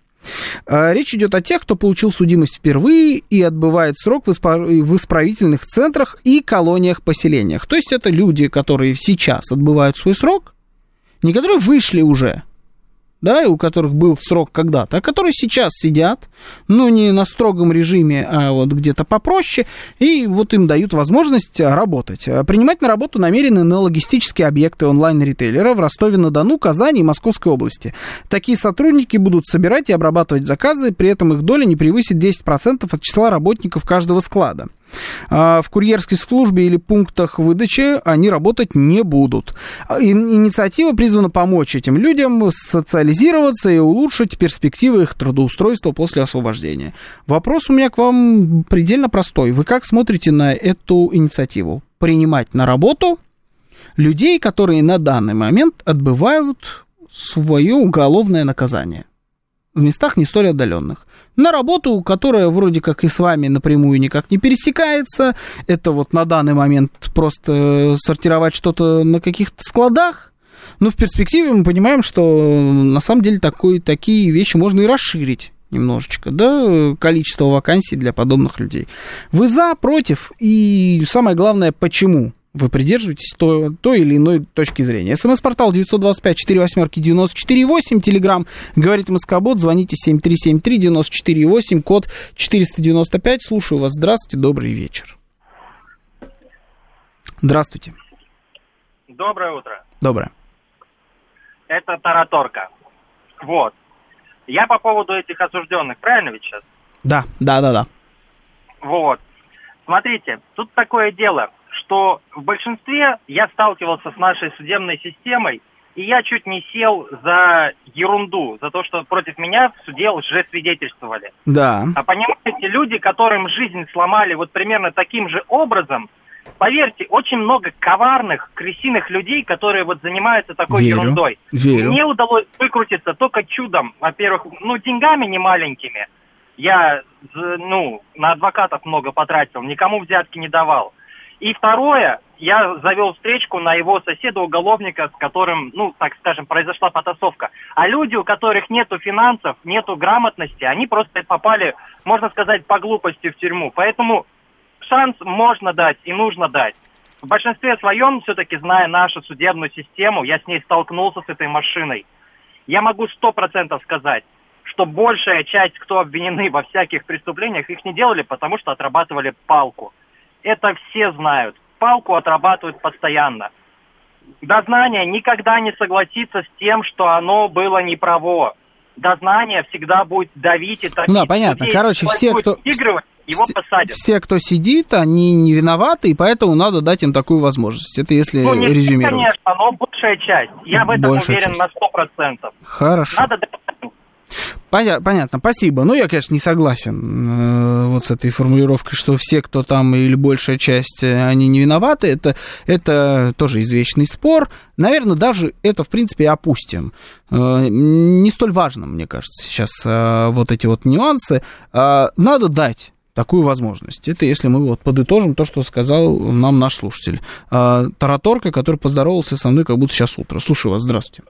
[SPEAKER 1] А, речь идет о тех, кто получил судимость впервые и отбывает срок в исправительных центрах и колониях-поселениях. То есть это люди, которые сейчас отбывают свой срок, не которые вышли уже, да, и у которых был срок когда-то, а которые сейчас сидят, ну, не на строгом режиме, а вот где-то попроще, и вот им дают возможность работать. Принимать на работу намерены на логистические объекты онлайн-ритейлера в Ростове-на-Дону, Казани и Московской области. Такие сотрудники будут собирать и обрабатывать заказы, при этом их доля не превысит 10% от числа работников каждого склада. А в курьерской службе или пунктах выдачи они работать не будут. А инициатива призвана помочь этим людям социализироваться и улучшить перспективы их трудоустройства после освобождения. Вопрос у меня к вам предельно простой. Вы как смотрите на эту инициативу? Принимать на работу людей, которые на данный момент отбывают свое уголовное наказание в местах не столь отдаленных на работу, которая вроде как и с вами напрямую никак не пересекается. Это вот на данный момент просто сортировать что-то на каких-то складах. Но в перспективе мы понимаем, что на самом деле такой, такие вещи можно и расширить немножечко, да, количество вакансий для подобных людей. Вы за, против, и самое главное, почему? Вы придерживаетесь той, той или иной точки зрения. СМС-портал 925-48-94-8, Телеграмм, говорит Москобот, звоните 7373-94-8, код 495. Слушаю вас. Здравствуйте, добрый вечер. Здравствуйте.
[SPEAKER 14] Доброе утро.
[SPEAKER 1] Доброе.
[SPEAKER 14] Это Тараторка. Вот. Я по поводу этих осужденных, правильно ведь сейчас?
[SPEAKER 1] Да, да, да, да.
[SPEAKER 14] Вот. Смотрите, тут такое дело что в большинстве я сталкивался с нашей судебной системой, и я чуть не сел за ерунду, за то, что против меня в суде лжесвидетельствовали.
[SPEAKER 1] Да.
[SPEAKER 14] А понимаете, люди, которым жизнь сломали вот примерно таким же образом, поверьте, очень много коварных, крысиных людей, которые вот занимаются такой
[SPEAKER 1] Верю.
[SPEAKER 14] ерундой.
[SPEAKER 1] Верю.
[SPEAKER 14] Мне удалось выкрутиться только чудом. Во-первых, ну, деньгами не маленькими. Я, ну, на адвокатов много потратил, никому взятки не давал. И второе, я завел встречку на его соседа-уголовника, с которым, ну, так скажем, произошла потасовка. А люди, у которых нету финансов, нету грамотности, они просто попали, можно сказать, по глупости в тюрьму. Поэтому шанс можно дать и нужно дать. В большинстве своем, все-таки зная нашу судебную систему, я с ней столкнулся с этой машиной. Я могу сто процентов сказать, что большая часть, кто обвинены во всяких преступлениях, их не делали, потому что отрабатывали палку. Это все знают. Палку отрабатывают постоянно. Дознание никогда не согласится с тем, что оно было неправо. Дознание всегда будет давить и топить.
[SPEAKER 1] Да, понятно.
[SPEAKER 14] Людей
[SPEAKER 1] Короче, все, кто...
[SPEAKER 14] Игрывать, его
[SPEAKER 1] все,
[SPEAKER 14] посадят.
[SPEAKER 1] Все, кто сидит, они не виноваты, и поэтому надо дать им такую возможность. Это если
[SPEAKER 14] ну, не все,
[SPEAKER 1] резюмировать.
[SPEAKER 14] конечно, но большая часть. Я в этом
[SPEAKER 1] Большая
[SPEAKER 14] уверен
[SPEAKER 1] часть.
[SPEAKER 14] на 100%.
[SPEAKER 1] Хорошо.
[SPEAKER 14] Надо
[SPEAKER 1] понятно, спасибо. Ну, я, конечно, не согласен э, вот с этой формулировкой, что все, кто там или большая часть, э, они не виноваты. Это, это тоже извечный спор. Наверное, даже это, в принципе, опустим. Э, не столь важно, мне кажется, сейчас вот эти вот нюансы. Надо дать такую возможность. Это если мы вот подытожим то, что сказал нам наш слушатель. Тараторка, который поздоровался со мной, как будто сейчас утро. Слушаю вас, здравствуйте.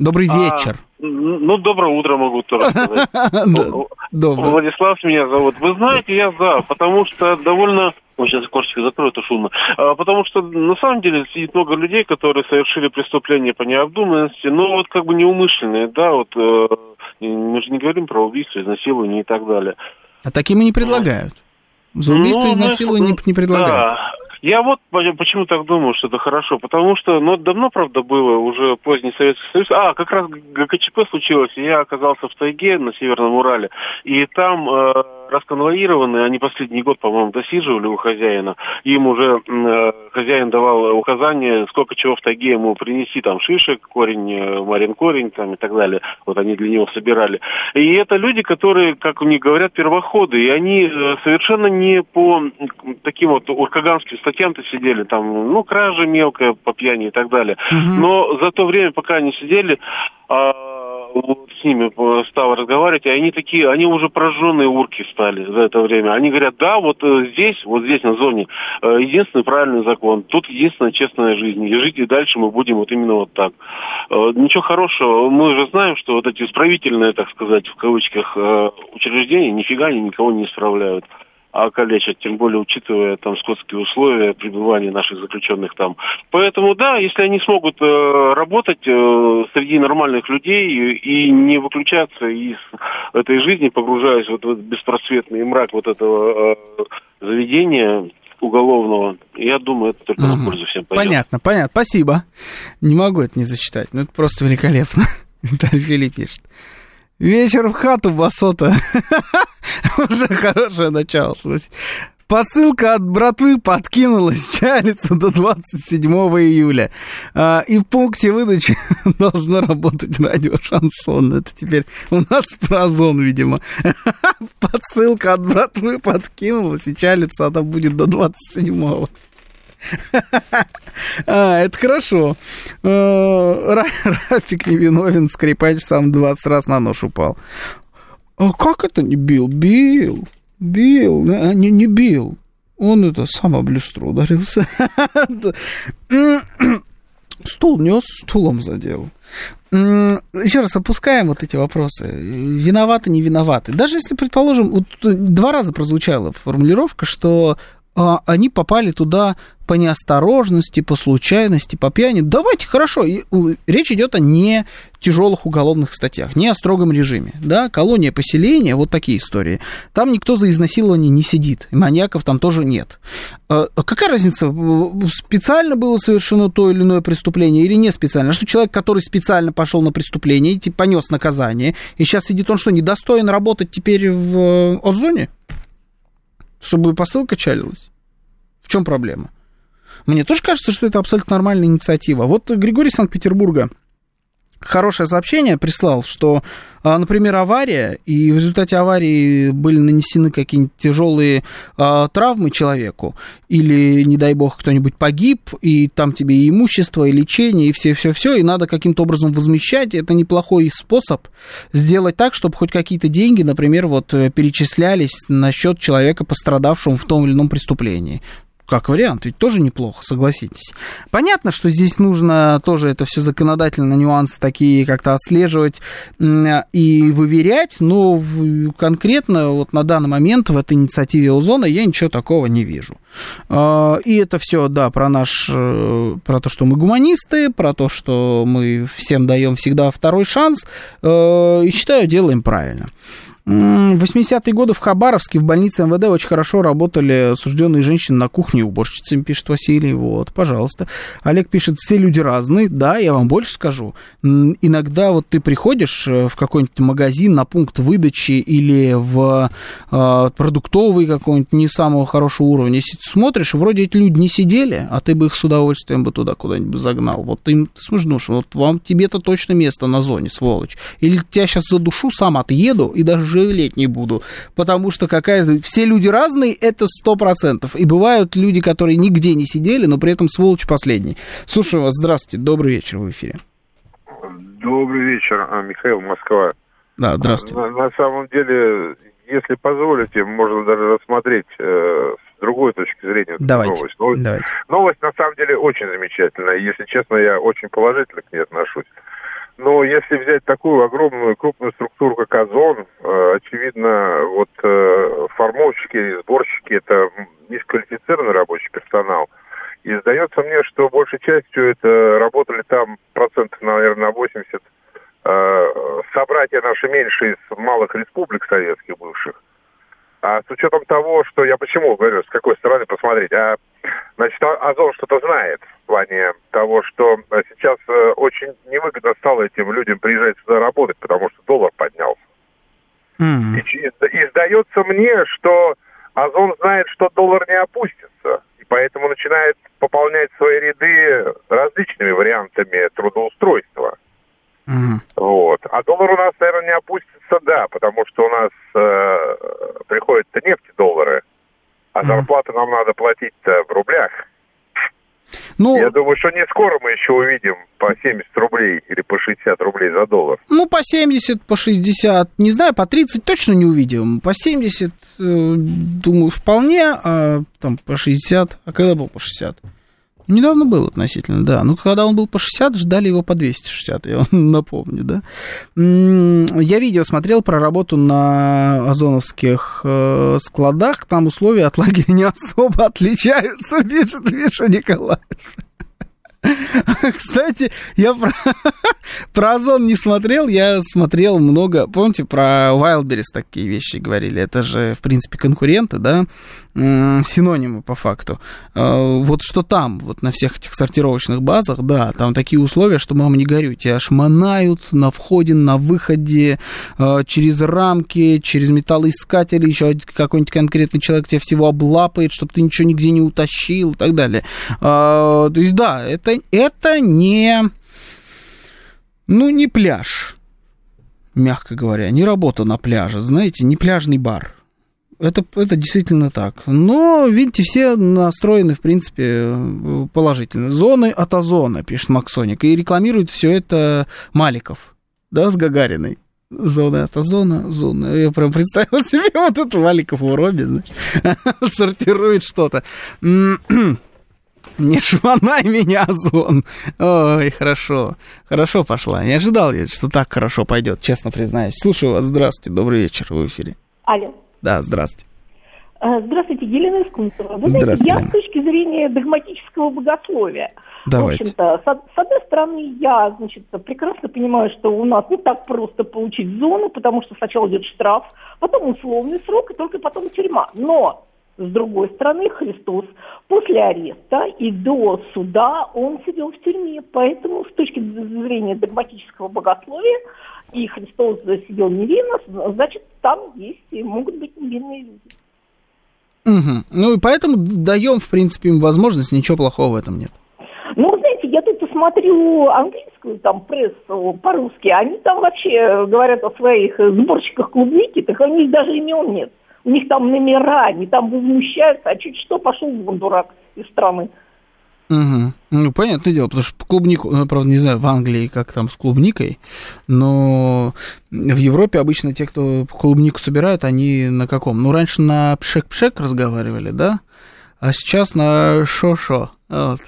[SPEAKER 1] Добрый
[SPEAKER 15] А,
[SPEAKER 1] вечер.
[SPEAKER 15] ну, доброе утро могу тоже сказать. Владислав меня зовут. Вы знаете, я за, потому что довольно... Ой, сейчас окошечко закрою, это шумно. А, потому что на самом деле сидит много людей, которые совершили преступления по необдуманности, но вот как бы неумышленные, да, вот э, мы же не говорим про убийство, изнасилование и так далее.
[SPEAKER 1] А таким и не предлагают. За убийство
[SPEAKER 15] Ну,
[SPEAKER 1] изнасилование
[SPEAKER 15] знаешь,
[SPEAKER 1] не, не предлагают.
[SPEAKER 15] Да. Я вот по- почему так думаю, что это хорошо, потому что, ну, давно, правда, было, уже поздний Советский Союз. А, как раз ГКЧП случилось, и я оказался в тайге на Северном Урале, и там э, расконвоированы, они последний год, по-моему, досиживали у хозяина, им уже э, хозяин давал указание, сколько чего в тайге ему принести, там, шишек, корень, э, марин корень, там, и так далее. Вот они для него собирали. И это люди, которые, как у них говорят, первоходы, и они э, совершенно не по таким вот уркаганским статьям-то сидели, там, ну, кража мелкая по пьяни и так далее. Но за то время, пока они сидели, а, вот с ними стал разговаривать, и они такие, они уже прожженные урки стали за это время. Они говорят, да, вот э, здесь, вот здесь на зоне, э, единственный правильный закон, тут единственная честная жизнь, и жить и дальше мы будем вот именно вот так. Э, Ничего хорошего, мы же знаем, что вот эти исправительные, так сказать, в кавычках, учреждения нифига они никого не исправляют а калечат, тем более учитывая там скотские условия пребывания наших заключенных там. Поэтому да, если они смогут э, работать э, среди нормальных людей и, и не выключаться из этой жизни, погружаясь вот в этот беспросветный мрак вот этого э, заведения уголовного, я думаю, это только на пользу всем пойдет.
[SPEAKER 1] Понятно, понятно. Спасибо. Не могу это не зачитать. Ну, это просто великолепно. Виталий Филипп пишет. Вечер в хату, басота. Уже хорошее начало, слушай. Посылка от братвы подкинулась, чалится до 27 июля. А, и в пункте выдачи должно работать радио Шансон. Это теперь у нас про озон, видимо. Посылка от братвы подкинулась, и чалится она будет до 27 а, это хорошо. Ра- Рафик невиновен, скрипач сам 20 раз на нож упал. А как это не бил? Бил. Бил. А, Не, не бил. Он это сам об люстру ударился. Стул нес, стулом задел. Еще раз опускаем вот эти вопросы. Виноваты, не виноваты. Даже если, предположим, вот два раза прозвучала формулировка, что они попали туда по неосторожности, по случайности, по пьяни. Давайте, хорошо. Речь идет о не тяжелых уголовных статьях, не о строгом режиме. Да, колония поселения, вот такие истории. Там никто за изнасилование не сидит. Маньяков там тоже нет. А, а какая разница, специально было совершено то или иное преступление или не специально? Что человек, который специально пошел на преступление и типа, понес наказание, и сейчас сидит, он что, недостоин работать теперь в э, Озоне? Чтобы посылка чалилась? В чем проблема? Мне тоже кажется, что это абсолютно нормальная инициатива. Вот Григорий Санкт-Петербурга хорошее сообщение прислал, что, а, например, авария, и в результате аварии были нанесены какие-нибудь тяжелые а, травмы человеку, или, не дай бог, кто-нибудь погиб, и там тебе и имущество, и лечение, и все-все-все, и надо каким-то образом возмещать. Это неплохой способ сделать так, чтобы хоть какие-то деньги, например, вот э, перечислялись на счет человека, пострадавшего в том или ином преступлении как вариант, ведь тоже неплохо, согласитесь. Понятно, что здесь нужно тоже это все законодательно, нюансы такие как-то отслеживать и выверять, но конкретно вот на данный момент в этой инициативе Озона я ничего такого не вижу. А, И это все, да, про наш, э, про то, что мы гуманисты, про то, что мы всем даем всегда второй шанс, э, и считаю, делаем правильно. В 80-е годы в Хабаровске в больнице МВД очень хорошо работали осужденные женщины на кухне уборщицами, пишет Василий. Вот, пожалуйста. Олег пишет, все люди разные. Да, я вам больше скажу. Иногда вот ты приходишь э, в какой-нибудь магазин на пункт выдачи или в э, продуктовый какой-нибудь не самого хорошего уровня, ты смотришь, вроде эти люди не сидели, а ты бы их с удовольствием бы туда куда-нибудь загнал. Вот ты, ты смотришь, думаешь, вот вам тебе-то точно место на зоне, сволочь. Или тебя сейчас задушу, сам отъеду и даже жалеть не буду. Потому что какая... Все люди разные, это сто процентов. И бывают люди, которые нигде не сидели, но при этом сволочь последний. Слушаю вас, здравствуйте, добрый вечер в эфире.
[SPEAKER 16] Добрый вечер, а, Михаил Москва.
[SPEAKER 1] Да, здравствуйте.
[SPEAKER 16] На, на самом деле, если позволите, можно даже рассмотреть э, с другой точки зрения
[SPEAKER 1] Давайте,
[SPEAKER 16] новость. Новость,
[SPEAKER 1] давайте.
[SPEAKER 16] новость на самом деле очень замечательная. Если честно, я очень положительно к ней отношусь. Но если взять такую огромную крупную структуру, как Озон, э, очевидно, вот э, формовщики, сборщики это низкоквалифицированный рабочий персонал. И сдается мне, что большей частью это работали там процентов, наверное, на 80 э, собратья наши меньше из малых республик советских бывших. А с учетом того, что я почему говорю, с какой стороны посмотреть, а значит, А- Озон что-то знает в плане того, что э, сейчас э, очень невыгодно стало этим людям приезжать сюда работать, потому что доллар поднялся. И, ч- и сдается мне, что Озон знает, что доллар не опустится, и поэтому начинает пополнять свои ряды различными вариантами трудоустройства. Вот. А доллар у нас, наверное, не опустится, да, потому что у нас э, приходят-то нефть-доллары, а зарплаты нам надо платить-то в рублях.
[SPEAKER 1] Ну,
[SPEAKER 16] Я думаю, что не скоро мы еще увидим по 70 рублей или по 60 рублей за доллар.
[SPEAKER 1] Ну, по 70, по 60, не знаю, по 30 точно не увидим. По 70, э, думаю, вполне, а там по 60, а когда был по 60? Недавно был относительно, да. Ну, когда он был по 60, ждали его по 260, я вам напомню, да. Я видео смотрел про работу на озоновских э, складах. Там условия от лагеря не особо отличаются, пишет Миша Николаев. Кстати, я про, про Озон не смотрел, я смотрел много, помните, про Wildberries такие вещи говорили, это же, в принципе, конкуренты, да, синонимы по факту. Э, Вот что там, вот на всех этих сортировочных базах, да, там такие условия, что, мама, не горюй, тебя шмонают на входе, на выходе, э, через рамки, через металлоискатели, еще какой-нибудь конкретный человек тебя всего облапает, чтобы ты ничего нигде не утащил и так далее. А, То есть, да, это, это не, ну, не пляж, мягко говоря, не работа на пляже, знаете, не пляжный бар. Это, это действительно так. Но, видите, все настроены, в принципе, положительно. Зоны от озона, пишет Максоник. И рекламирует все это Маликов, да, с Гагариной. Зоны от озона, зоны. Я прям представил себе вот этот Маликов в робе, знаешь, сортирует что-то. Не шванай меня, Озон. Ой, хорошо. Хорошо пошла. Не ожидал я, что так хорошо пойдет, честно признаюсь. Слушаю вас. Здравствуйте, добрый вечер в эфире.
[SPEAKER 17] Алло.
[SPEAKER 1] Да, здравствуйте.
[SPEAKER 17] А, Здравствуйте, Елена Искунцева. Вы знаете, я с точки зрения догматического богословия.
[SPEAKER 1] Давайте.
[SPEAKER 17] В общем-то, с одной стороны, я, значит, прекрасно понимаю, что у нас не так просто получить зону, потому что сначала идет штраф, потом условный срок, и только потом тюрьма. Но, с другой стороны, Христос после ареста и до суда он сидел в тюрьме. Поэтому, с точки зрения догматического богословия, и Христос сидел невинно, значит, там есть и могут быть невинные люди.
[SPEAKER 1] Мгм. Ну и поэтому даем, в принципе, им возможность, ничего плохого в этом нет.
[SPEAKER 17] Ну, знаете, я тут посмотрю английскую там прессу по-русски, они там вообще говорят о своих сборщиках клубники, так у них даже имен нет. У них там номера, они там возмущаются, а чуть что пошел вон дурак из страны.
[SPEAKER 1] Мгм. Ну, понятное дело, потому что клубнику, ну, правда, не знаю, в Англии как там с клубникой, но в Европе обычно те, кто клубнику собирают, они на каком? Ну, раньше на пшек-пшек разговаривали, да? А сейчас на шо-шо. Вот.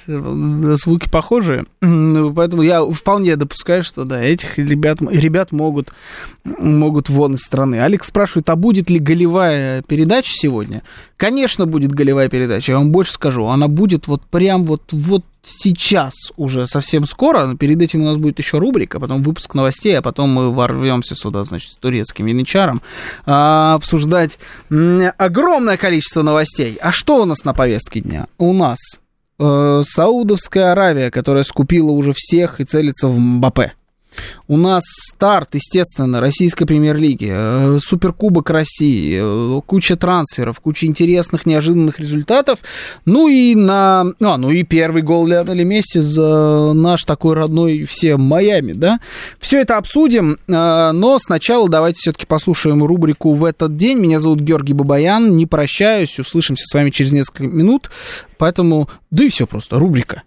[SPEAKER 1] Звуки похожие. Поэтому я вполне допускаю, что да, этих ребят, ребят могут, могут вон из страны. Алекс спрашивает, а будет ли голевая передача сегодня? Конечно, будет голевая передача. Я вам больше скажу. Она будет вот прям вот, вот сейчас уже совсем скоро. Перед этим у нас будет еще рубрика, потом выпуск новостей, а потом мы ворвемся сюда, значит, с турецким янычаром, а, обсуждать огромное количество новостей. А что у нас на повестке дня? У нас э, Саудовская Аравия, которая скупила уже всех и целится в Мбаппе. У нас старт, естественно, российской премьер-лиги, э, суперкубок России, э, куча трансферов, куча интересных, неожиданных результатов. Ну и на... А, ну и первый гол Леонеля Месси за наш такой родной все Майами, да? Все это обсудим, э, но сначала давайте все-таки послушаем рубрику «В этот день». Меня зовут Георгий Бабаян, не прощаюсь, услышимся с вами через несколько минут, поэтому... Да и все просто, рубрика